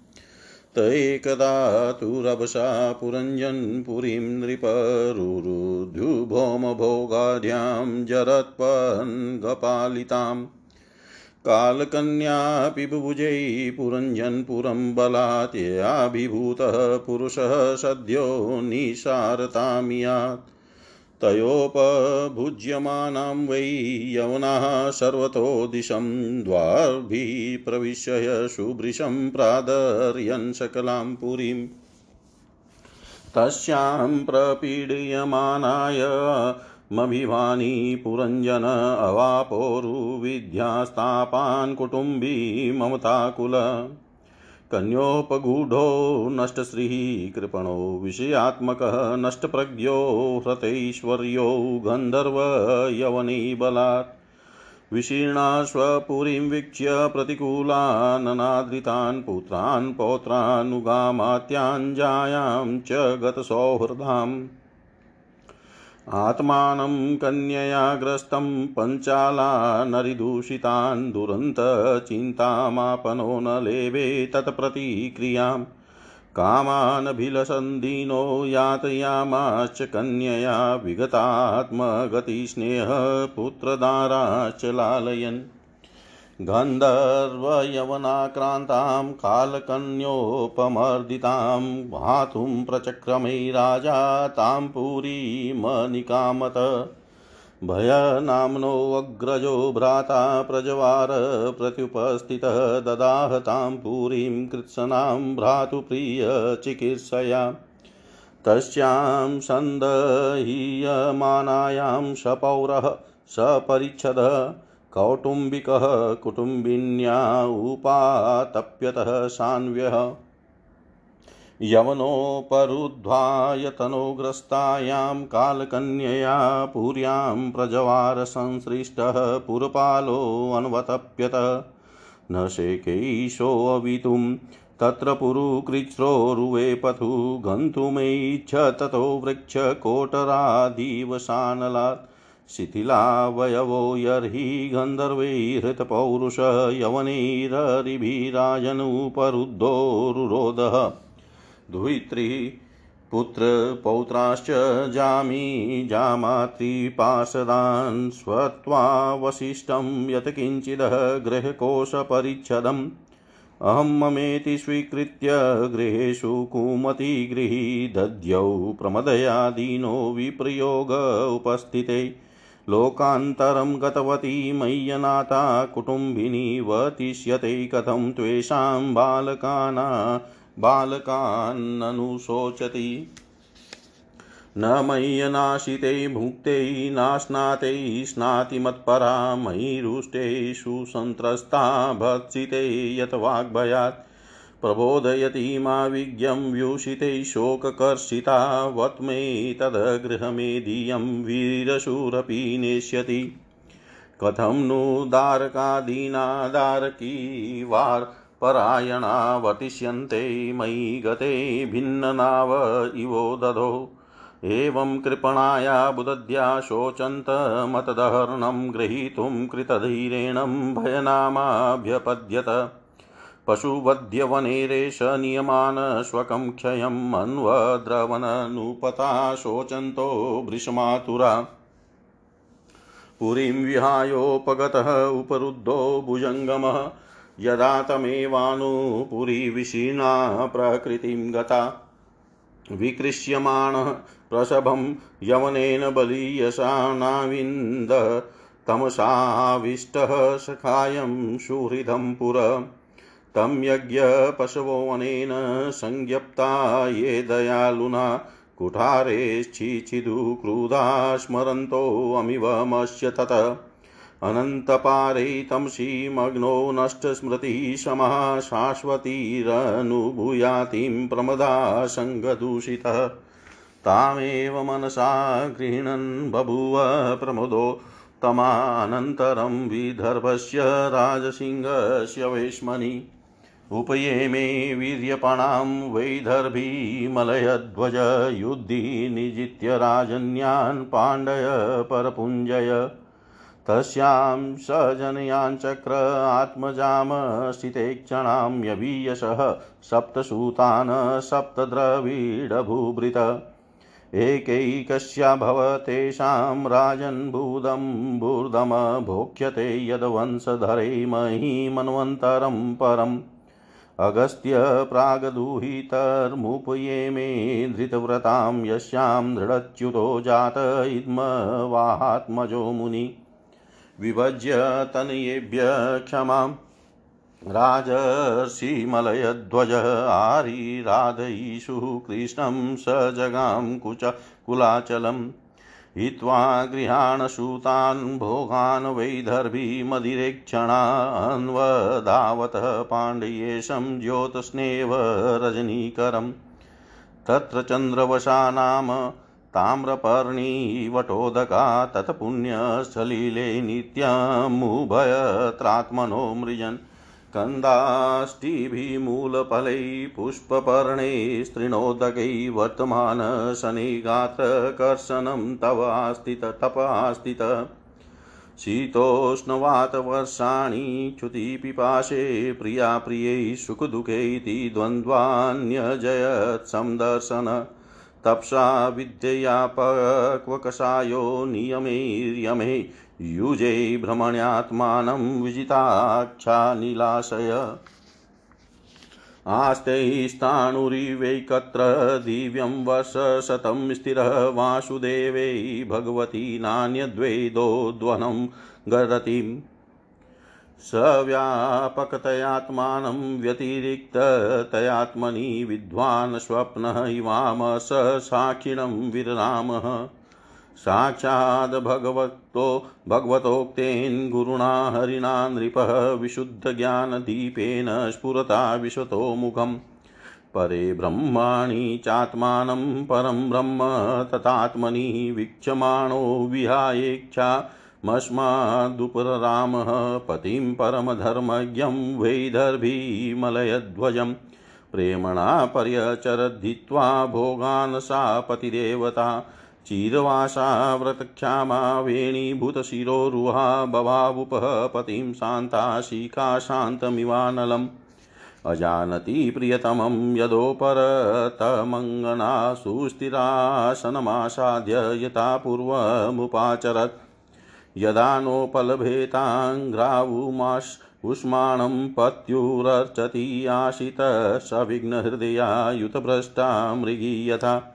त एकदा तु रभसा पुरञ्जन्पुरीं नृपरुरुद्युभौमभोगाढ्यां जरत्पन्गपालिताम् कालकन्यापि बुभुजै पुरञ्जनपुरं बलात्ययाभिभूतः पुरुषः सद्यो निसारतामियात् तयोपभुज्यमानां वै यवनाः सर्वतो दिशं द्वार्भिः प्रविश्य शुभृशं प्रादर्यन् सकलां पुरीम् तस्यां प्रपीड्यमानाय मभिवानी पुरञ्जन अवापोरुविद्यास्तापान् कुटुम्बी ममताकुल। कन्योपगूढो नष्टश्रीः कृपणो विषयात्मकः नष्टप्रज्ञो ह्रतैश्वर्यो गन्धर्वयवनी बलात् विशीर्णा स्वपुरीं वीक्ष्य प्रतिकूलाननादृतान् पुत्रान् पौत्रानुगामात्याञ्जायां च गतसौहृदाम्। आत्मानं कन्या ग्रस्तं पञ्चाला नरिदूषितान् दुरन्तचिन्तामापनो न लेवे तत्प्रतिक्रियाम् कामानभिलसन्दीनो यातयामाश्च कन्यया विगतात्मगतिस्नेहपुत्रदाराश्च लालयन्। गन्धर्वयवनाक्रान्तां कालकन्योपमर्दितां भातुं प्रचक्रमे राजा तां पुरीमनिकामत भयनाम्नोऽग्रजो भ्राता प्रजवार प्रत्युपस्थितः ददाह तां पुरीं कृत्सनां भ्रातुप्रियचिकित्सया तस्यां सन्दहीयमानायां सपौरः सपरिच्छदः कौटुम्बिकः कुटुम्बिन्या उपातप्यतः सान्व्यः। यवनोपरुद्ध्वायतनोग्रस्तायां कालकन्यया पुर्यां प्रजवारसंसृष्टः पुरपालोऽन्वतप्यत न शेकैषोऽवितुं तत्र पुरुकृच्छ्रोरुवेपथु गन्तुमेच्छ ततो वृक्षकोटरादिवसानलात् शिथिलावयवो यर्हि गन्धर्वैहृतपौरुष यवनैररिभिराजनुपरुद्धोरुरोधः द्वित्री पुत्रपौत्राश्च जामी जामातृपाशदान् स्वत्वावशिष्टं यत्किञ्चिदः गृहकोशपरिच्छदम्। अहं ममेति स्वीकृत्य गृहेषु कुमतिगृही दध्यौ प्रमदयादीनो विप्रयोग उपस्थिते। लोकान्तरं गतवती मय्यनाथा कुटुम्बिनी वतिष्यते कथं त्वेषां बालकाना बालकान्ननुशोचति न मय्यनाशिते भुक्ते नाश्नाते स्नाति मत्परा मयि रुष्टे सुसन्त्रस्ता भत्सिते यत् वाग्भयात् प्रबोधयति मा विज्ञं व्यूषिते शोककर्षिता वत्मे तद्गृहमेदीयं वीरशूरपि नेष्यति। कथं नु दारकादीनादारकी वार् परायणावतिष्यन्ते मयि गते भिन्ननाव इवो दधो। एवं कृपणाया बुदध्या शोचन्तमतदहरणं गृहीतुं कृतधीरेणं भयनामाभ्यपद्यत। पशुवध्यवनेरेश नियमान् स्वकं क्षयम् अन्वद्रवननुपता शोचन्तो भृशमातुरा। पुरीं विहायोपगतः उपरुद्धो भुजङ्गमः, यदा तमेवानुपुरी विशीर्णा प्रकृतिं गता। विकृष्यमाणः प्रसभं यवनेन बलीयसा नाविन्द, तमसाविष्टः सखायं सुहृदं पुर। तं यज्ञपशवोऽनेन संज्ञप्ता ये दयालुना कुठारेश्चिचिदु क्रुधा स्मरन्तोऽमिवमस्य तत्। अनन्तपारे तमसि मग्नो नष्टस्मृतिः शाश्वतीरनुभूयातिं प्रमदा सङ्गदूषितः। तामेव मनसा गृह्णन् बभूव प्रमुदो तमानन्तरं विदर्भस्य राजसिंहस्य वेश्मनि। उपयेमे वीर्यपणां वैदर्भीमलयध्वज युद्धि निजित्य राजन्यान् पाण्डय परपुञ्जय। तस्यां स जनयाञ्चक्र आत्मजामस्थितेक्षणां यवीयशः सप्तसूतान् सप्तद्रविडभूभृत। एकैकस्या भवतेषां राजन्भूतं भूर्दमभोक्ष्यते यद्वंशधरे महीमन्वन्तरं परम्। अगस्त्य प्रागदुहितर्मुपये मे धृतव्रतां यस्यां दृढच्युतो जात इद्मवात्मजो मुनि विभज्य तनयेभ्य क्षमाम् राजर्षिमलयध्वज आरिराधयीषु कृष्णं स जगां कुच कुलाचलम्। हित्वा गृहाणसूतान् भोगान् वैदर्भीमदिरेक्षणान्वधावतः पाण्ड्येशं ज्योत्स्नेव रजनीकरम्। तत्र चन्द्रवशा नाम ताम्रपर्णीवटोदका तत्पुण्यसलिले नित्यमुभयत्रात्मनो मृजन्। कन्दाष्टिभिमूलफलैः पुष्पपर्णे स्त्रीणोदकै वर्तमान शनिगात्रकर्षणं तवास्तित तपास्तित शीतोष्णवातवर्षाणि च्युतिपिपाशे प्रिया प्रियै सुखदुःखैति द्वन्द्वान्यजयत्संदर्शन तप्सा विद्ययापक्वकषायो नियमैर्यमे युजे भ्रमण्यात्मानं विजिताक्षानिलाशय आस्तैस्ताणुरिवैकत्र दिव्यं वर्षशतं स्थिरः वासुदेवै भगवती नान्यद्वैदोद्वनं गरतिम् सव्यापकतयात्मानं व्यतिरिक्ततयात्मनि विद्वान् स्वप्नः इवामस साक्षिणं विररामः साक्षाद् भगवतो भगवतोक्तेन गुरुणा हरिणा नृपः विशुद्धज्ञानदीपेन स्फुरता विशतो मुखम्। परे ब्रह्माणि चात्मानं परं ब्रह्म तथात्मनि वीक्षमाणो विहायेच्छामस्मादुपररामः पतिं परमधर्मज्ञं वैदर्भीमलयध्वजम् प्रेमणा पर्यचरद्धित्वा भोगान् सा पतिदेवता चिरवासा व्रतक्षामा वेणीभूतशिरोरुहा बभावुपः पतिं शान्ताशिखा शान्तमिवानलम्। अजानति प्रियतमं यदोपरतमङ्गना सुस्थिरासनमासाद्य यथा पूर्वमुपाचरत् यदा नोपलभेताङ्घ्रावुमाश् उष्माणं पत्युरर्चति आशितः सविघ्नहृदया युतभ्रष्टा मृगी यथा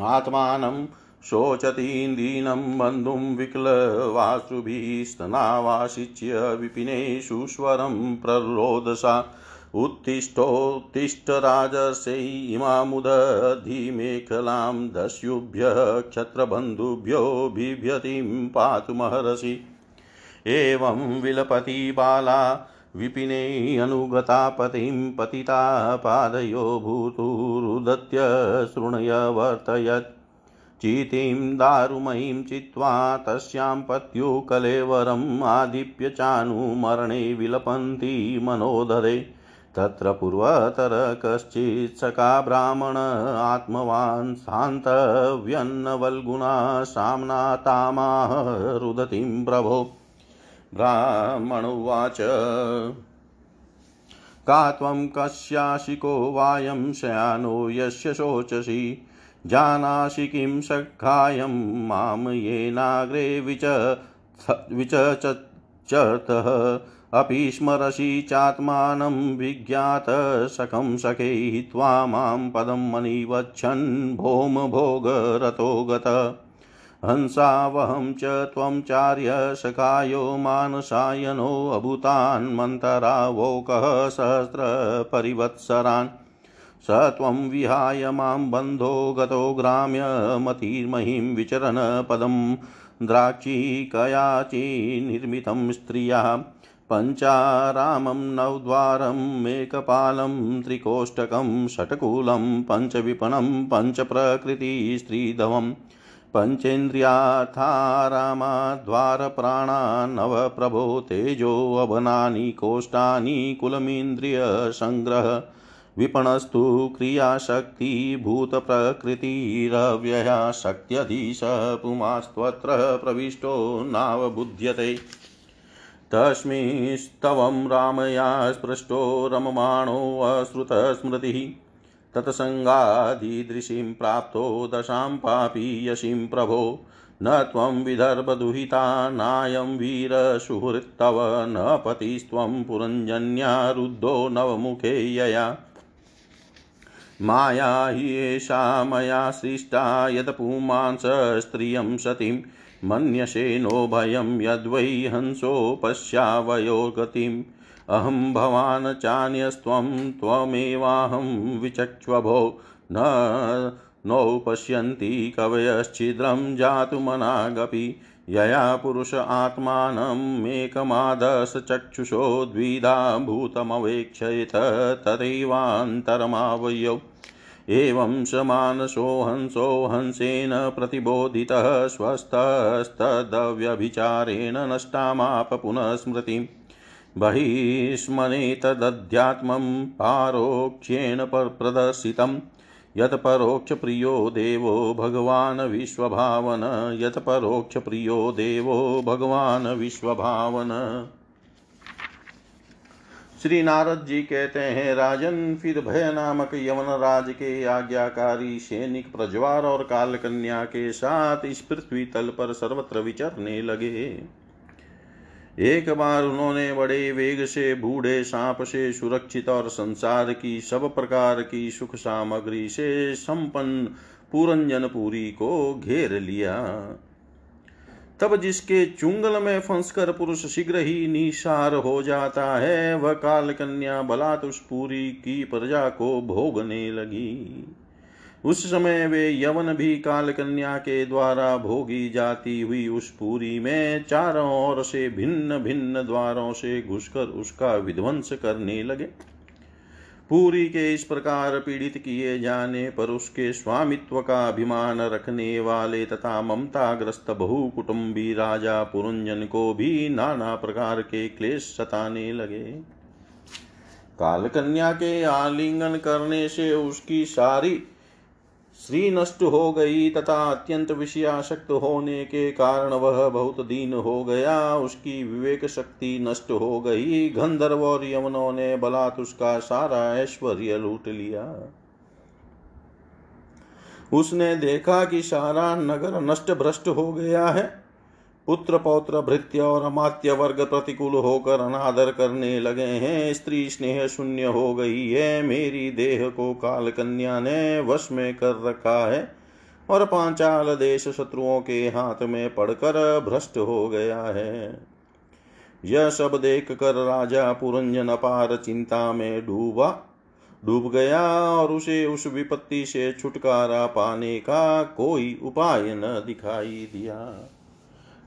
आत्मानं शोचतीन्दीनं बन्धुं विक्लवाश्रुभिस्तनावाशिच्य विपिने सुस्वरं प्ररोदसा। उत्तिष्ठोत्तिष्ठ राजर्षै इमामुदधिमेखलां दस्युभ्यः क्षत्रबन्धुभ्यो बिभ्यतिं पातु महर्षि। एवं विलपति बाला विपिने अनुगता पतिं पतिता पादयो भूतुरुदत्य शृणय वर्तयत्। चितिं दारुमयीं चित्वा तस्यां पत्युकलेवरम् आदिप्य चानुमरणे विलपन्ति मनोदरे। तत्र पूर्वतर कश्चित् सखा ब्राह्मण आत्मवान् सान्तव्यन्नवल्गुणा साम्नातामाह रुदतीं प्रभो। ब्राह्मण उवाच का त्वं कस्याशिको वायं शयानो यस्य शोचसि? जानासि किं सखायं माँ येनाग्रे विच विचचतः अपि स्मरसि चात्मानं विज्ञातसखं सखे त्वा माँ पदं मनिवच्छन् भौम भोगरतो गत हंसावहं च त्वं चार्यसखायो मानसायनोऽभूतान्मन्तरावोकः सहस्रपरिवत्सरान्। स त्वं विहाय माँ बन्धो गतो ग्राम्यमतिर्महीं विचरन् पदं द्राक्षीकयाची निर्मितं स्त्रिया। पञ्चारामं नवद्वारमेकपालं त्रिकोष्टकं षट्कूलं पञ्चविपणं पञ्चप्रकृतिस्त्रीधवम् पञ्चेन्द्रियाथारामाद्वारप्राणा नवप्रभो तेजोऽवनानि कोष्ठानि कुलमिन्द्रियसङ्ग्रह, विपणस्तु क्रियाशक्तिभूतप्रकृतिरव्यया शक्त्यधीश पुमास्त्वत्र प्रविष्टो नावबुध्यते। तस्मिंस्तवं रामया स्पृष्टो रममाणोऽश्रुतस्मृतिः तत्सङ्गादिदृशीं प्राप्तो दशां पापी यशीं प्रभो। न त्वं विदर्भदुहिता नायं वीरसुहृत्तव, न पतिस्त्वं पुरञ्जन्या रुद्धो नवमुखे यया। माया हि मया सृष्टा, यत् पुमांसस्त्रियं सतीं। मन्यसे नो भयं, यद्वै हंसो पश्यावयो गतिम् अहं भवान् चान्यस्त्वं त्वमेवाहं विचक्ष्वभो। न नौ पश्यन्ति कवयश्छिद्रं जातुमनागपि यया पुरुष आत्मानमेकमादशचक्षुषो द्विधा भूतमवेक्षयत तदैवान्तरमावयौ एवं स मानसो हंसो हंसेन प्रतिबोधितः स्वस्तस्तदव्यभिचारेण नष्टामाप पुनः स्मृतिम्। बहिष्मनेतदध्यात्मं पारोक्ष्येण प्रदर्शितम् यत् परोक्षप्रियो देवो भगवान् विश्वभावन। यत् परोक्षप्रियो देवो भगवान विश्वभावन। श्री नारद जी कहते हैं, राजन, फिर भय नामक यवन राज के आज्ञाकारी सैनिक प्रज्वार और काल कन्या के साथ इस पृथ्वी तल पर सर्वत्र विचरने लगे। एक बार उन्होंने बड़े वेग से, बूढ़े सांप से सुरक्षित और संसार की सब प्रकार की सुख सामग्री से संपन्न पूरंजन पूरंजनपुरी को घेर लिया। तब जिसके चुंगल में फंसकर पुरुष शीघ्र ही निशार हो जाता है, वह काल कन्या बलात् पूरी की प्रजा को भोगने लगी। उस समय वे यवन भी काल कन्या के द्वारा भोगी जाती हुई उस पुरी में चारों ओर से भिन्न भिन्न द्वारों से घुसकर उसका विध्वंस करने लगे। पूरी के इस प्रकार पीड़ित किए जाने पर उसके स्वामित्व का अभिमान रखने वाले तथा ममताग्रस्त बहु कुटुंबी राजा पुरंजन को भी नाना प्रकार के क्लेश सताने लगे। कालकन्या के आलिंगन करने से उसकी सारी श्री नष्ट हो गई, तथा अत्यंत विषयाशक्त होने के कारण वह बहुत दीन हो गया। उसकी विवेक शक्ति नष्ट हो गई। गंधर्व और यमुनों ने बलात् उसका सारा ऐश्वर्य लूट लिया। उसने देखा कि सारा नगर नष्ट भ्रष्ट हो गया है। पुत्र पौत्र भृत्य और अमात्य वर्ग प्रतिकूल होकर अनादर करने लगे हैं। स्त्री स्नेह शून्य हो गई है। मेरी देह को काल कन्या ने वश में कर रखा है और पांचाल देश शत्रुओं के हाथ में पड़कर भ्रष्ट हो गया है। यह सब देख कर राजा पुरंजन अपार चिंता में डूबा, डूब गया और उसे उस विपत्ति से छुटकारा पाने का कोई उपाय न दिखाई दिया।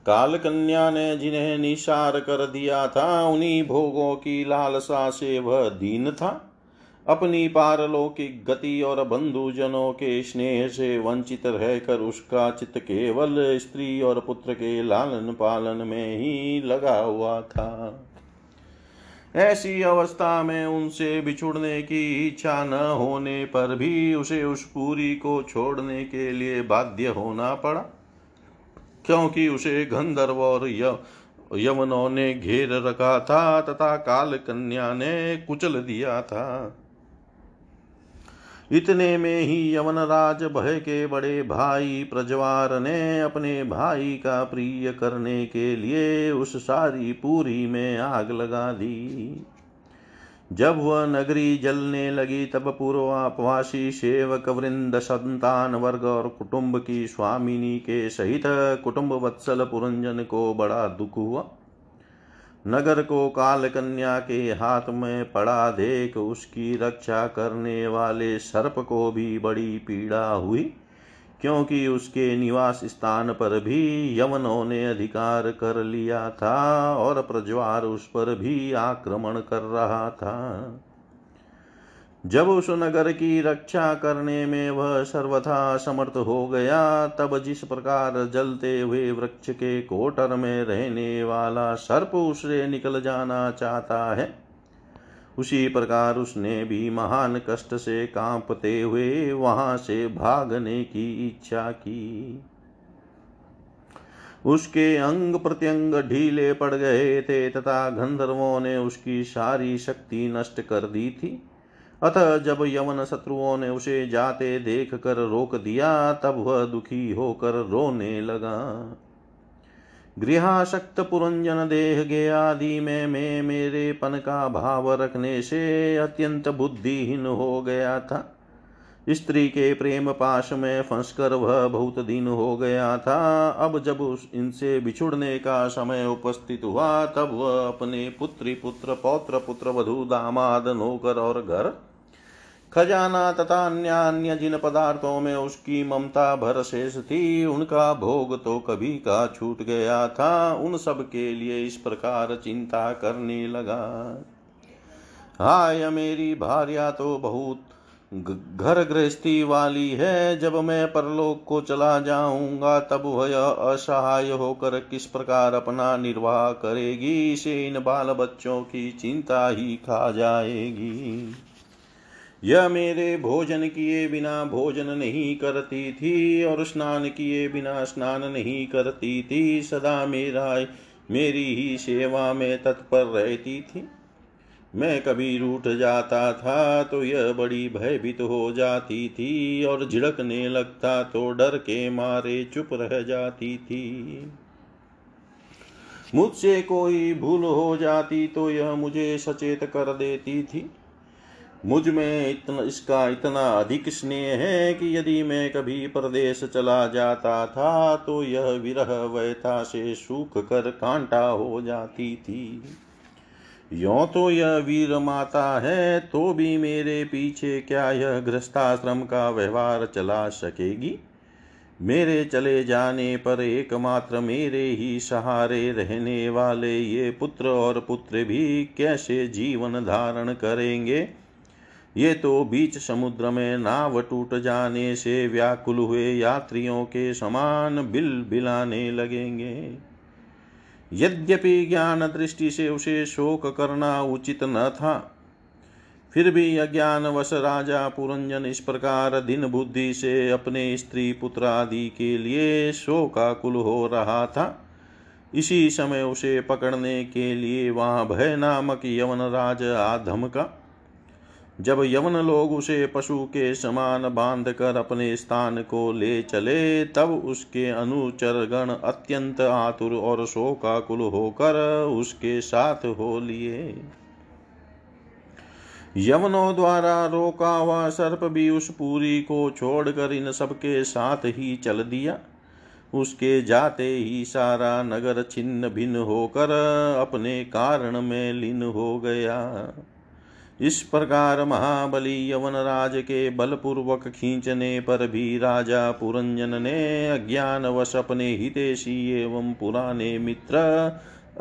काल कन्या ने जिन्हें निशार कर दिया था, उन्हीं भोगों की लालसा से वह दीन था। अपनी पारलौकिक गति और बंधुजनों के स्नेह से वंचित रहकर उसका चित्त केवल स्त्री और पुत्र के लालन पालन में ही लगा हुआ था। ऐसी अवस्था में उनसे बिछुड़ने की इच्छा न होने पर भी उसे उस पूरी को छोड़ने के लिए बाध्य होना पड़ा। क्योंकि उसे गंधर्व और यवनों ने घेर रखा था, तथा काल कन्या ने कुचल दिया था। इतने में ही यवनराज भय के बड़े भाई प्रज्वार ने अपने भाई का प्रिय करने के लिए उस सारी पूरी में आग लगा दी। जब वह नगरी जलने लगी, तब पूर्वापवासी सेवक वृंद संतान वर्ग और कुटुंब की स्वामिनी के सहित कुटुंब वत्सल पुरंजन को बड़ा दुख हुआ। नगर को काल कन्या के हाथ में पड़ा देख उसकी रक्षा करने वाले सर्प को भी बड़ी पीड़ा हुई। क्योंकि उसके निवास स्थान पर भी यवनों ने अधिकार कर लिया था और प्रज्वार उस पर भी आक्रमण कर रहा था। जब उस नगर की रक्षा करने में वह सर्वथा समर्थ हो गया, तब जिस प्रकार जलते हुए वृक्ष के कोटर में रहने वाला सर्प उसे निकल जाना चाहता है उसी प्रकार उसने भी महान कष्ट से कांपते हुए वहाँ से भागने की इच्छा की। उसके अंग प्रत्यंग ढीले पड़ गए थे तथा गंधर्वों ने उसकी सारी शक्ति नष्ट कर दी थी। अतः जब यवन शत्रुओं ने उसे जाते देख कर रोक दिया, तब वह दुखी होकर रोने लगा। गृहाशक्त पुरंजन देह गे आदि में मैं मेरे पन का भाव रखने से अत्यंत बुद्धिहीन हो गया था। स्त्री के प्रेम पाश में फंसकर वह बहुत दिन हो गया था। अब जब उस इनसे बिछुड़ने का समय उपस्थित हुआ, तब वह अपने पुत्री, पुत्र, पौत्र, पुत्र, वधु, दामाद, नौकर और घर खजाना तथा अन्य अन्य जिन पदार्थों में उसकी ममता भर शेष थी, उनका भोग तो कभी का छूट गया था। उन सब के लिए इस प्रकार चिंता करने लगा। हाय मेरी भार्या तो बहुत घर गृहस्थी वाली है। जब मैं परलोक को चला जाऊँगा, तब वह असहाय होकर किस प्रकार अपना निर्वाह करेगी? इसे इन बाल बच्चों की चिंता ही खा जाएगी। यह मेरे भोजन किए बिना भोजन नहीं करती थी और स्नान किए बिना स्नान नहीं करती थी, सदा मेरा, मेरी ही सेवा में तत्पर रहती थी। मैं कभी रूठ जाता था तो यह बड़ी भयभीत हो जाती थी और झिड़कने लगता तो डर के मारे चुप रह जाती थी। मुझसे कोई भूल हो जाती तो यह मुझे सचेत कर देती थी। मुझमें इतना, इसका इतना अधिक स्नेह है कि यदि मैं कभी प्रदेश चला जाता था तो यह विरह व्यथा से सूख कर कांटा हो जाती थी। यो तो यह वीर माता है तो भी मेरे पीछे क्या यह गृहस्थाश्रम का व्यवहार चला सकेगी? मेरे चले जाने पर एकमात्र मेरे ही सहारे रहने वाले ये पुत्र और पुत्र भी कैसे जीवन धारण करेंगे? ये तो बीच समुद्र में नाव टूट जाने से व्याकुल हुए यात्रियों के समान बिल बिलाने लगेंगे। यद्यपि ज्ञान दृष्टि से उसे शोक करना उचित न था, फिर भी अज्ञानवश राजा पुरंजन इस प्रकार दिन बुद्धि से अपने स्त्री पुत्र आदि के लिए शोकाकुल हो रहा था। इसी समय उसे पकड़ने के लिए वहाँ भय नामक यवन राज आधम का जब यवन लोग उसे पशु के समान बाँध कर अपने स्थान को ले चले, तब उसके अनुचर गण अत्यंत आतुर और शोकाकुल होकर उसके साथ हो लिए। यवनों द्वारा रोका हुआ सर्प भी उस पूरी को छोड़कर इन सबके साथ ही चल दिया। उसके जाते ही सारा नगर छिन्न भिन्न होकर अपने कारण में लीन हो गया। इस प्रकार महाबली यवन राज के बलपूर्वक खींचने पर भी राजा पुरंजन ने अज्ञान अज्ञानवश अपने हितेशी एवं पुराने मित्र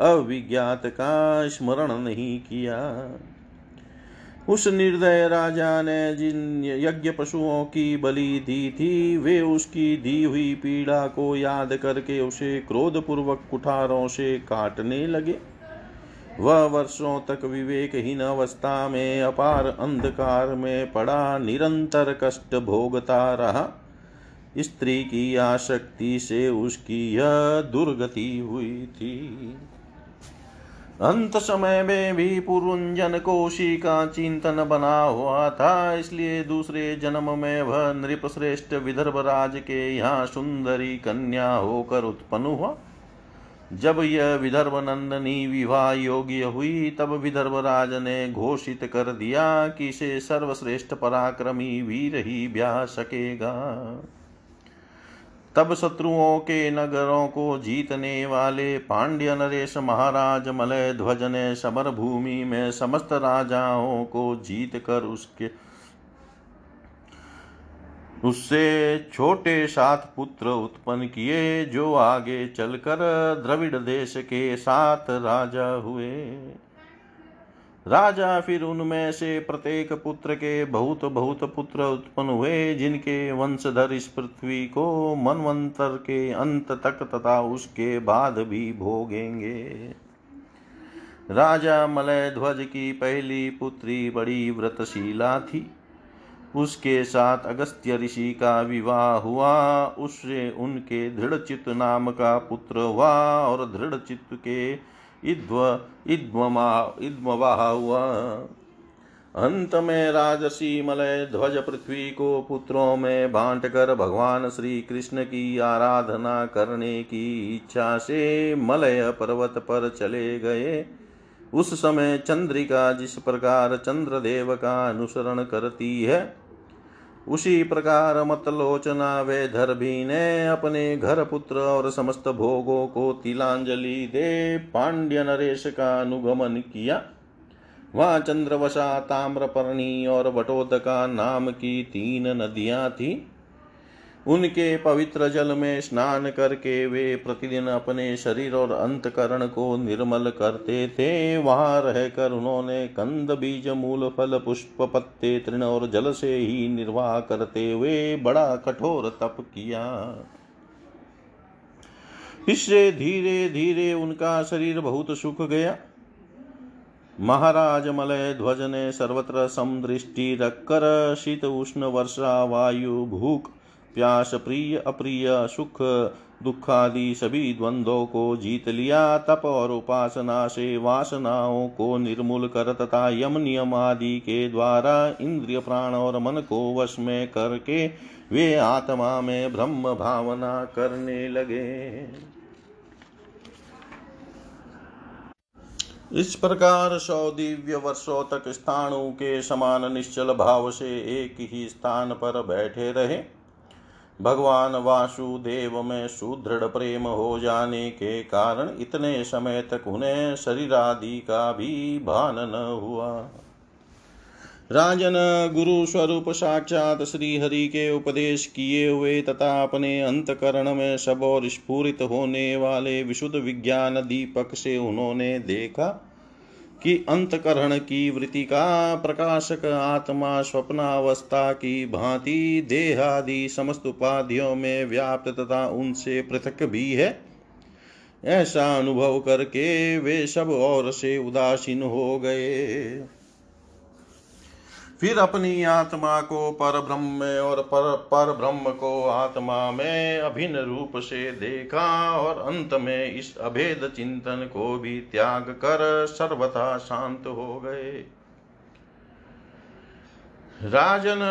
अविज्ञात का स्मरण नहीं किया। उस निर्दय राजा ने जिन यज्ञ पशुओं की बलि दी थी, वे उसकी दी हुई पीड़ा को याद करके उसे क्रोधपूर्वक कुठारों से काटने लगे। वह वर्षों तक विवेकहीन अवस्था में अपार अंधकार में पड़ा निरंतर कष्ट भोगता रहा। स्त्री की आसक्ति से उसकी यह दुर्गति हुई थी। अंत समय में भी पुरुंजन कोशी का चिंतन बना हुआ था, इसलिए दूसरे जन्म में वह नृप श्रेष्ठ विदर्भ राज के यहाँ सुंदरी कन्या होकर उत्पन्न हुआ। जब यह विदर्भ नंदनी विवाह योग्य हुई, तब विदर्भ राज ने घोषित कर दिया कि इसे सर्वश्रेष्ठ पराक्रमी वीर ही ब्याह सकेगा। तब शत्रुओं के नगरों को जीतने वाले पांड्य नरेश महाराज मलय ध्वज ने समर भूमि में समस्त राजाओं को जीत कर उसके उससे छोटे सात पुत्र उत्पन्न किए, जो आगे चलकर द्रविड़ देश के सात राजा हुए। राजा फिर उनमें से प्रत्येक पुत्र के बहुत बहुत पुत्र उत्पन्न हुए, जिनके वंशधर इस पृथ्वी को मनवंतर के अंत तक तथा उसके बाद भी भोगेंगे। राजा मलय ध्वज की पहली पुत्री बड़ी व्रतशीला थी। उसके साथ अगस्त्य ऋषि का विवाह हुआ, उससे उनके दृढ़चित नाम का पुत्र हुआ और दृढ़चित के इद्मवाह हुआ। अंत में राजसी मलय ध्वज पृथ्वी को पुत्रों में बांट कर भगवान श्री कृष्ण की आराधना करने की इच्छा से मलय पर्वत पर चले गए। उस समय चंद्रिका जिस प्रकार चंद्रदेव का अनुसरण करती है उसी प्रकार मतलोचना वे धरभी ने अपने घर पुत्र और समस्त भोगों को तिलांजलि दे पांड्य नरेश का अनुगमन किया। वहाँ चंद्रवशा, ताम्रपर्णी और बटोदका नाम की तीन नदियाँ थी। उनके पवित्र जल में स्नान करके वे प्रतिदिन अपने शरीर और अंतकरण को निर्मल करते थे। वहाँ रहकर उन्होंने कंद, बीज, मूल, फल, पुष्प, पत्ते, तृण और जल से ही निर्वाह करते हुए बड़ा कठोर तप किया। इससे धीरे धीरे उनका शरीर बहुत सुख गया। महाराज मलय ध्वज ने सर्वत्र समदृष्टि रखकर, शीत उष्ण वर्षा, वायु, भूख प्यास प्रिय अप्रिय सुख दुखादि सभी द्वंद्वों को जीत लिया। तप और उपासना से वासनाओं को निर्मूल कर तथा यम नियम आदि के द्वारा इंद्रिय प्राण और मन को वश में करके वे आत्मा में ब्रह्म भावना करने लगे। इस प्रकार सौ दिव्य वर्षों तक स्थाणु के समान निश्चल भाव से एक ही स्थान पर बैठे रहे। भगवान वासुदेव में सुदृढ़ प्रेम हो जाने के कारण इतने समय तक उन्हें शरीर आदि का भी भान न हुआ। राजन, गुरु स्वरूप साक्षात श्री हरि के उपदेश किए हुए तथा अपने अंतकरण में सब और स्फूरित होने वाले विशुद्ध विज्ञान दीपक से उन्होंने देखा कि अंतकरण की वृत्ति का प्रकाशक आत्मा, स्वप्नावस्था की भांति देहादि समस्त उपाधियों में व्याप्त तथा उनसे पृथक भी है। ऐसा अनुभव करके वे सब और से उदासीन हो गए। फिर अपनी आत्मा को पर ब्रह्म और पर पर ब्रह्म को आत्मा में अभिन्न रूप से देखा और अंत में इस अभेद चिंतन को भी त्याग कर सर्वथा शांत हो गए। राजन,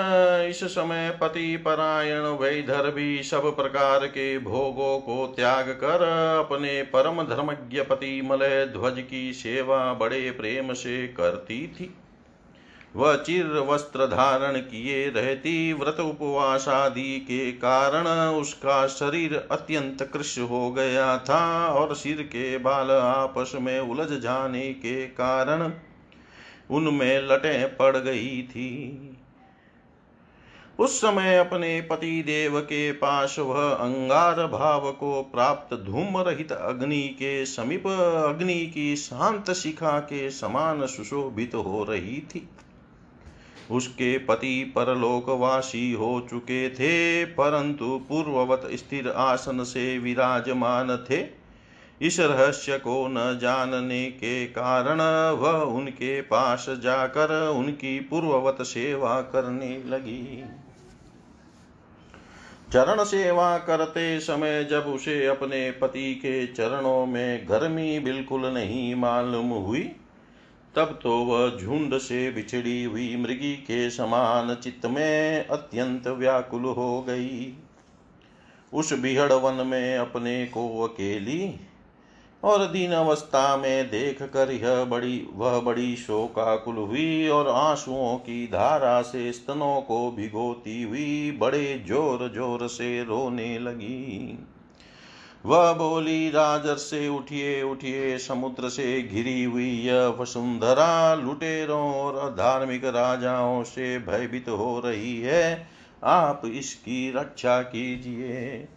इस समय पति, परायण, वैधर भी सब प्रकार के भोगों को त्याग कर अपने परम धर्मज्ञ पति मलय ध्वज की सेवा बड़े प्रेम से करती थी। वह चिर वस्त्र धारण किए रहती व्रत उपवास आदि के कारण उसका शरीर अत्यंत कृष हो गया था और सिर के बाल आपस में उलझ जाने के कारण उनमें लटें पड़ गई थी। उस समय अपने पति देव के पास वह अंगार भाव को प्राप्त धूम रहित अग्नि के समीप अग्नि की शांत शिखा के समान सुशोभित हो रही थी। उसके पति परलोकवासी हो चुके थे, परंतु पूर्ववत स्थिर आसन से विराजमान थे। इस रहस्य को न जानने के कारण वह उनके पास जाकर उनकी पूर्ववत सेवा करने लगी। चरण सेवा करते समय जब उसे अपने पति के चरणों में गर्मी बिल्कुल नहीं मालूम हुई तब तो वह झुंड से बिछड़ी हुई मृगी के समान चित्त में अत्यंत व्याकुल हो गई। उस बिहड़ वन में अपने को अकेली और दीन अवस्था में देख कर यह बड़ी, वह बड़ी शोकाकुल हुई और आंसुओं की धारा से स्तनों को भिगोती हुई बड़े ज़ोर ज़ोर से रोने लगी। वह बोली, राजर से उठिए उठिए, समुद्र से घिरी हुई यह वसुंधरा, लुटेरों और धार्मिक राजाओं से भयभीत हो रही है। आप इसकी रक्षा कीजिए।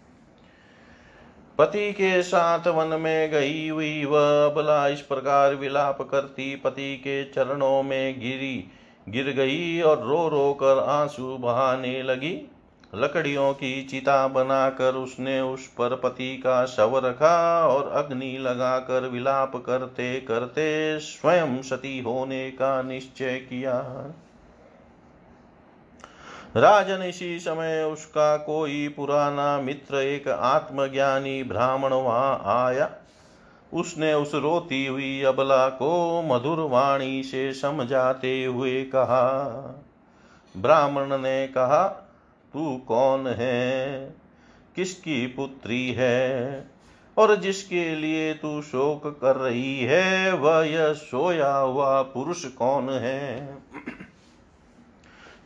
पति के साथ वन में गई हुई वह बला इस प्रकार विलाप करती, पति के चरणों में गिरी, गिर गई और रो रो कर आँसू बहाने लगी। लकड़ियों की चिता बनाकर उसने उस पर पति का शव रखा और अग्नि लगाकर विलाप करते करते स्वयं सती होने का निश्चय किया। राजन इसी समय उसका कोई पुराना मित्र, एक आत्मज्ञानी ब्राह्मण वहाँ आया। उसने उस रोती हुई अबला को मधुर वाणी से समझाते हुए कहा। ब्राह्मण ने कहा तू कौन है? किसकी पुत्री है? और जिसके लिए तू शोक कर रही है, वह यह सोया हुआ पुरुष कौन है?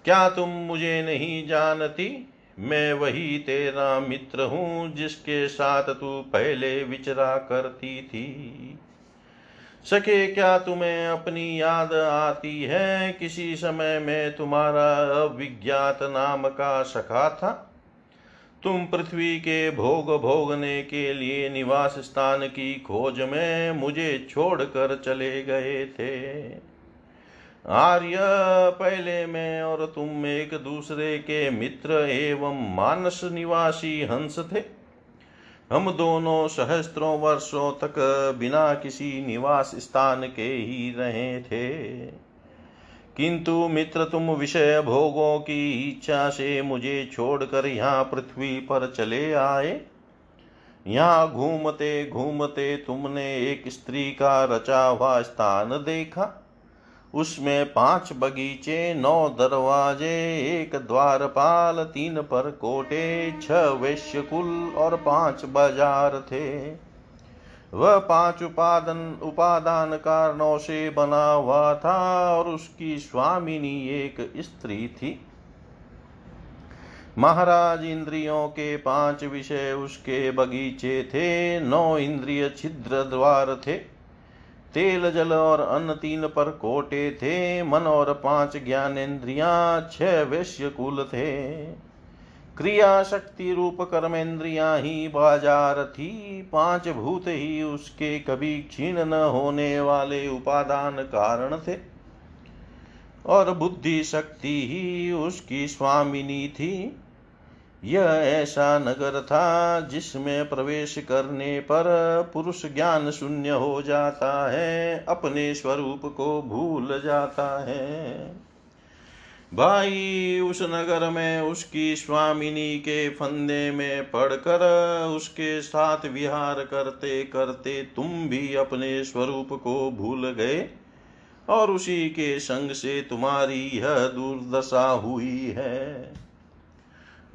क्या तुम मुझे नहीं जानती? मैं वही तेरा मित्र हूँ, जिसके साथ तू पहले विचरा करती थी। सके क्या तुम्हें अपनी याद आती है? किसी समय में तुम्हारा अविज्ञात नाम का सखा था। तुम पृथ्वी के भोग भोगने के लिए निवास स्थान की खोज में मुझे छोड़कर चले गए थे। आर्य, पहले में और तुम एक दूसरे के मित्र एवं मानस निवासी हंस थे। हम दोनों सहस्त्रों वर्षों तक बिना किसी निवास स्थान के ही रहे थे। किंतु मित्र, तुम विषय भोगों की इच्छा से मुझे छोड़कर यहाँ पृथ्वी पर चले आए। यहाँ घूमते घूमते तुमने एक स्त्री का रचा हुआ स्थान देखा। उसमें पाँच बगीचे, नौ दरवाजे, एक द्वारपाल, तीन पर कोटे छह वैश्यकुल और पाँच बाज़ार थे। वह पाँच उपादन, उपादान कारणों से बना हुआ था और उसकी स्वामिनी एक स्त्री थी। महाराज इंद्रियों के पाँच विषय उसके बगीचे थे, नौ इंद्रिय छिद्र द्वार थे। तेल, जल और अन्न तीन पर कोटे थे। मन और पाँच ज्ञानेन्द्रिया छह वैश्य कुल थे। क्रिया शक्ति रूप कर्मेंद्रिया ही बाज़ार थी। पाँच भूत ही उसके कभी क्षीण न होने वाले उपादान कारण थे। और बुद्धि शक्ति ही उसकी स्वामिनी थी। यह ऐसा नगर था जिसमें प्रवेश करने पर पुरुष ज्ञान शून्य हो जाता है, अपने स्वरूप को भूल जाता है। भाई, उस नगर में उसकी स्वामिनी के फंदे में पड़कर उसके साथ विहार करते करते तुम भी अपने स्वरूप को भूल गए और उसी के संग से तुम्हारी यह दुर्दशा हुई है।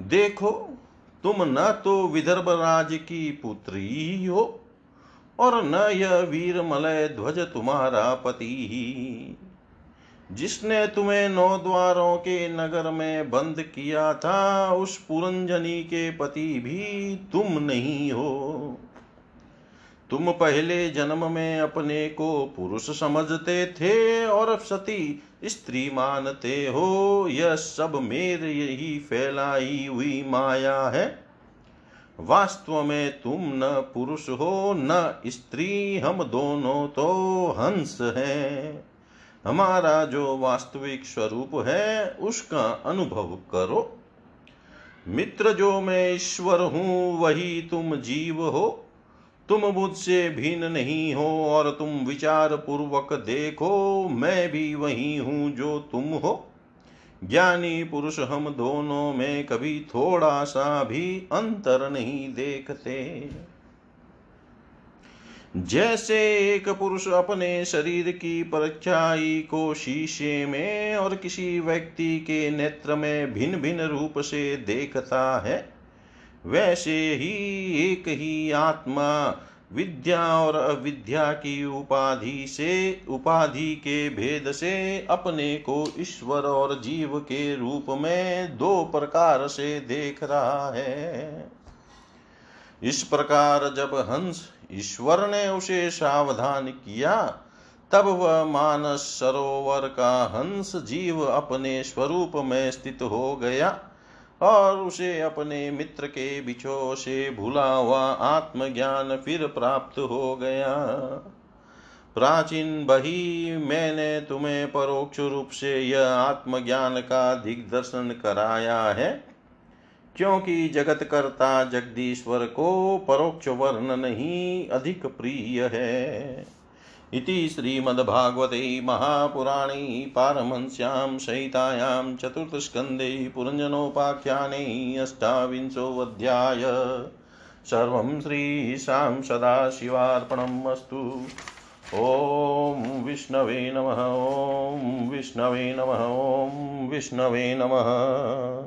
देखो, तुम न तो विदर्भ राज की पुत्री हो, और न यह वीर मलय ध्वज तुम्हारा पति ही। जिसने तुम्हें नौ द्वारों के नगर में बंद किया था, उस पुरंजनी के पति भी तुम नहीं हो। तुम पहले जन्म में अपने को पुरुष समझते थे, और सती स्त्री मानते हो, यह सब मेरे ही फैलाई हुई माया है। वास्तव में तुम न पुरुष हो, न स्त्री, हम दोनों तो हंस हैं। हमारा जो वास्तविक स्वरूप है, उसका अनुभव करो। मित्र जो मैं ईश्वर हूँ, वही तुम जीव हो। तुम मुझसे भिन्न नहीं हो और तुम विचार पूर्वक देखो, मैं भी वही हूँ जो तुम हो। ज्ञानी पुरुष हम दोनों में कभी थोड़ा सा भी अंतर नहीं देखते। जैसे एक पुरुष अपने शरीर की परछाई को शीशे में और किसी व्यक्ति के नेत्र में भिन्न भिन्न रूप से देखता है वैसे ही एक ही आत्मा विद्या और अविद्या की उपाधि से, उपाधि के भेद से अपने को ईश्वर और जीव के रूप में दो प्रकार से देख रहा है। इस प्रकार जब हंस ईश्वर ने उसे सावधान किया, तब वह मानस सरोवर का हंस जीव अपने स्वरूप में स्थित हो गया। और उसे अपने मित्र के बिछो से भूला हुआ आत्मज्ञान फिर प्राप्त हो गया। प्राचीन बही, मैंने तुम्हें परोक्ष रूप से यह आत्मज्ञान का दिग्दर्शन कराया है, क्योंकि जगत करता जगदीश्वर को परोक्ष वर्ण नहीं, अधिक प्रिय है। इति श्रीमद्भागवते महापुराणे पारमहंस्यां सहितायां चतुर्थस्कन्धे पुरञ्जनोपाख्याने अष्टाविंशोऽध्याय. सर्वं श्रीशां सदाशिवार्पणम् अस्तु. ॐ विष्णवे नमः, ॐ विष्णवे नमः, ॐ विष्णवे नमः.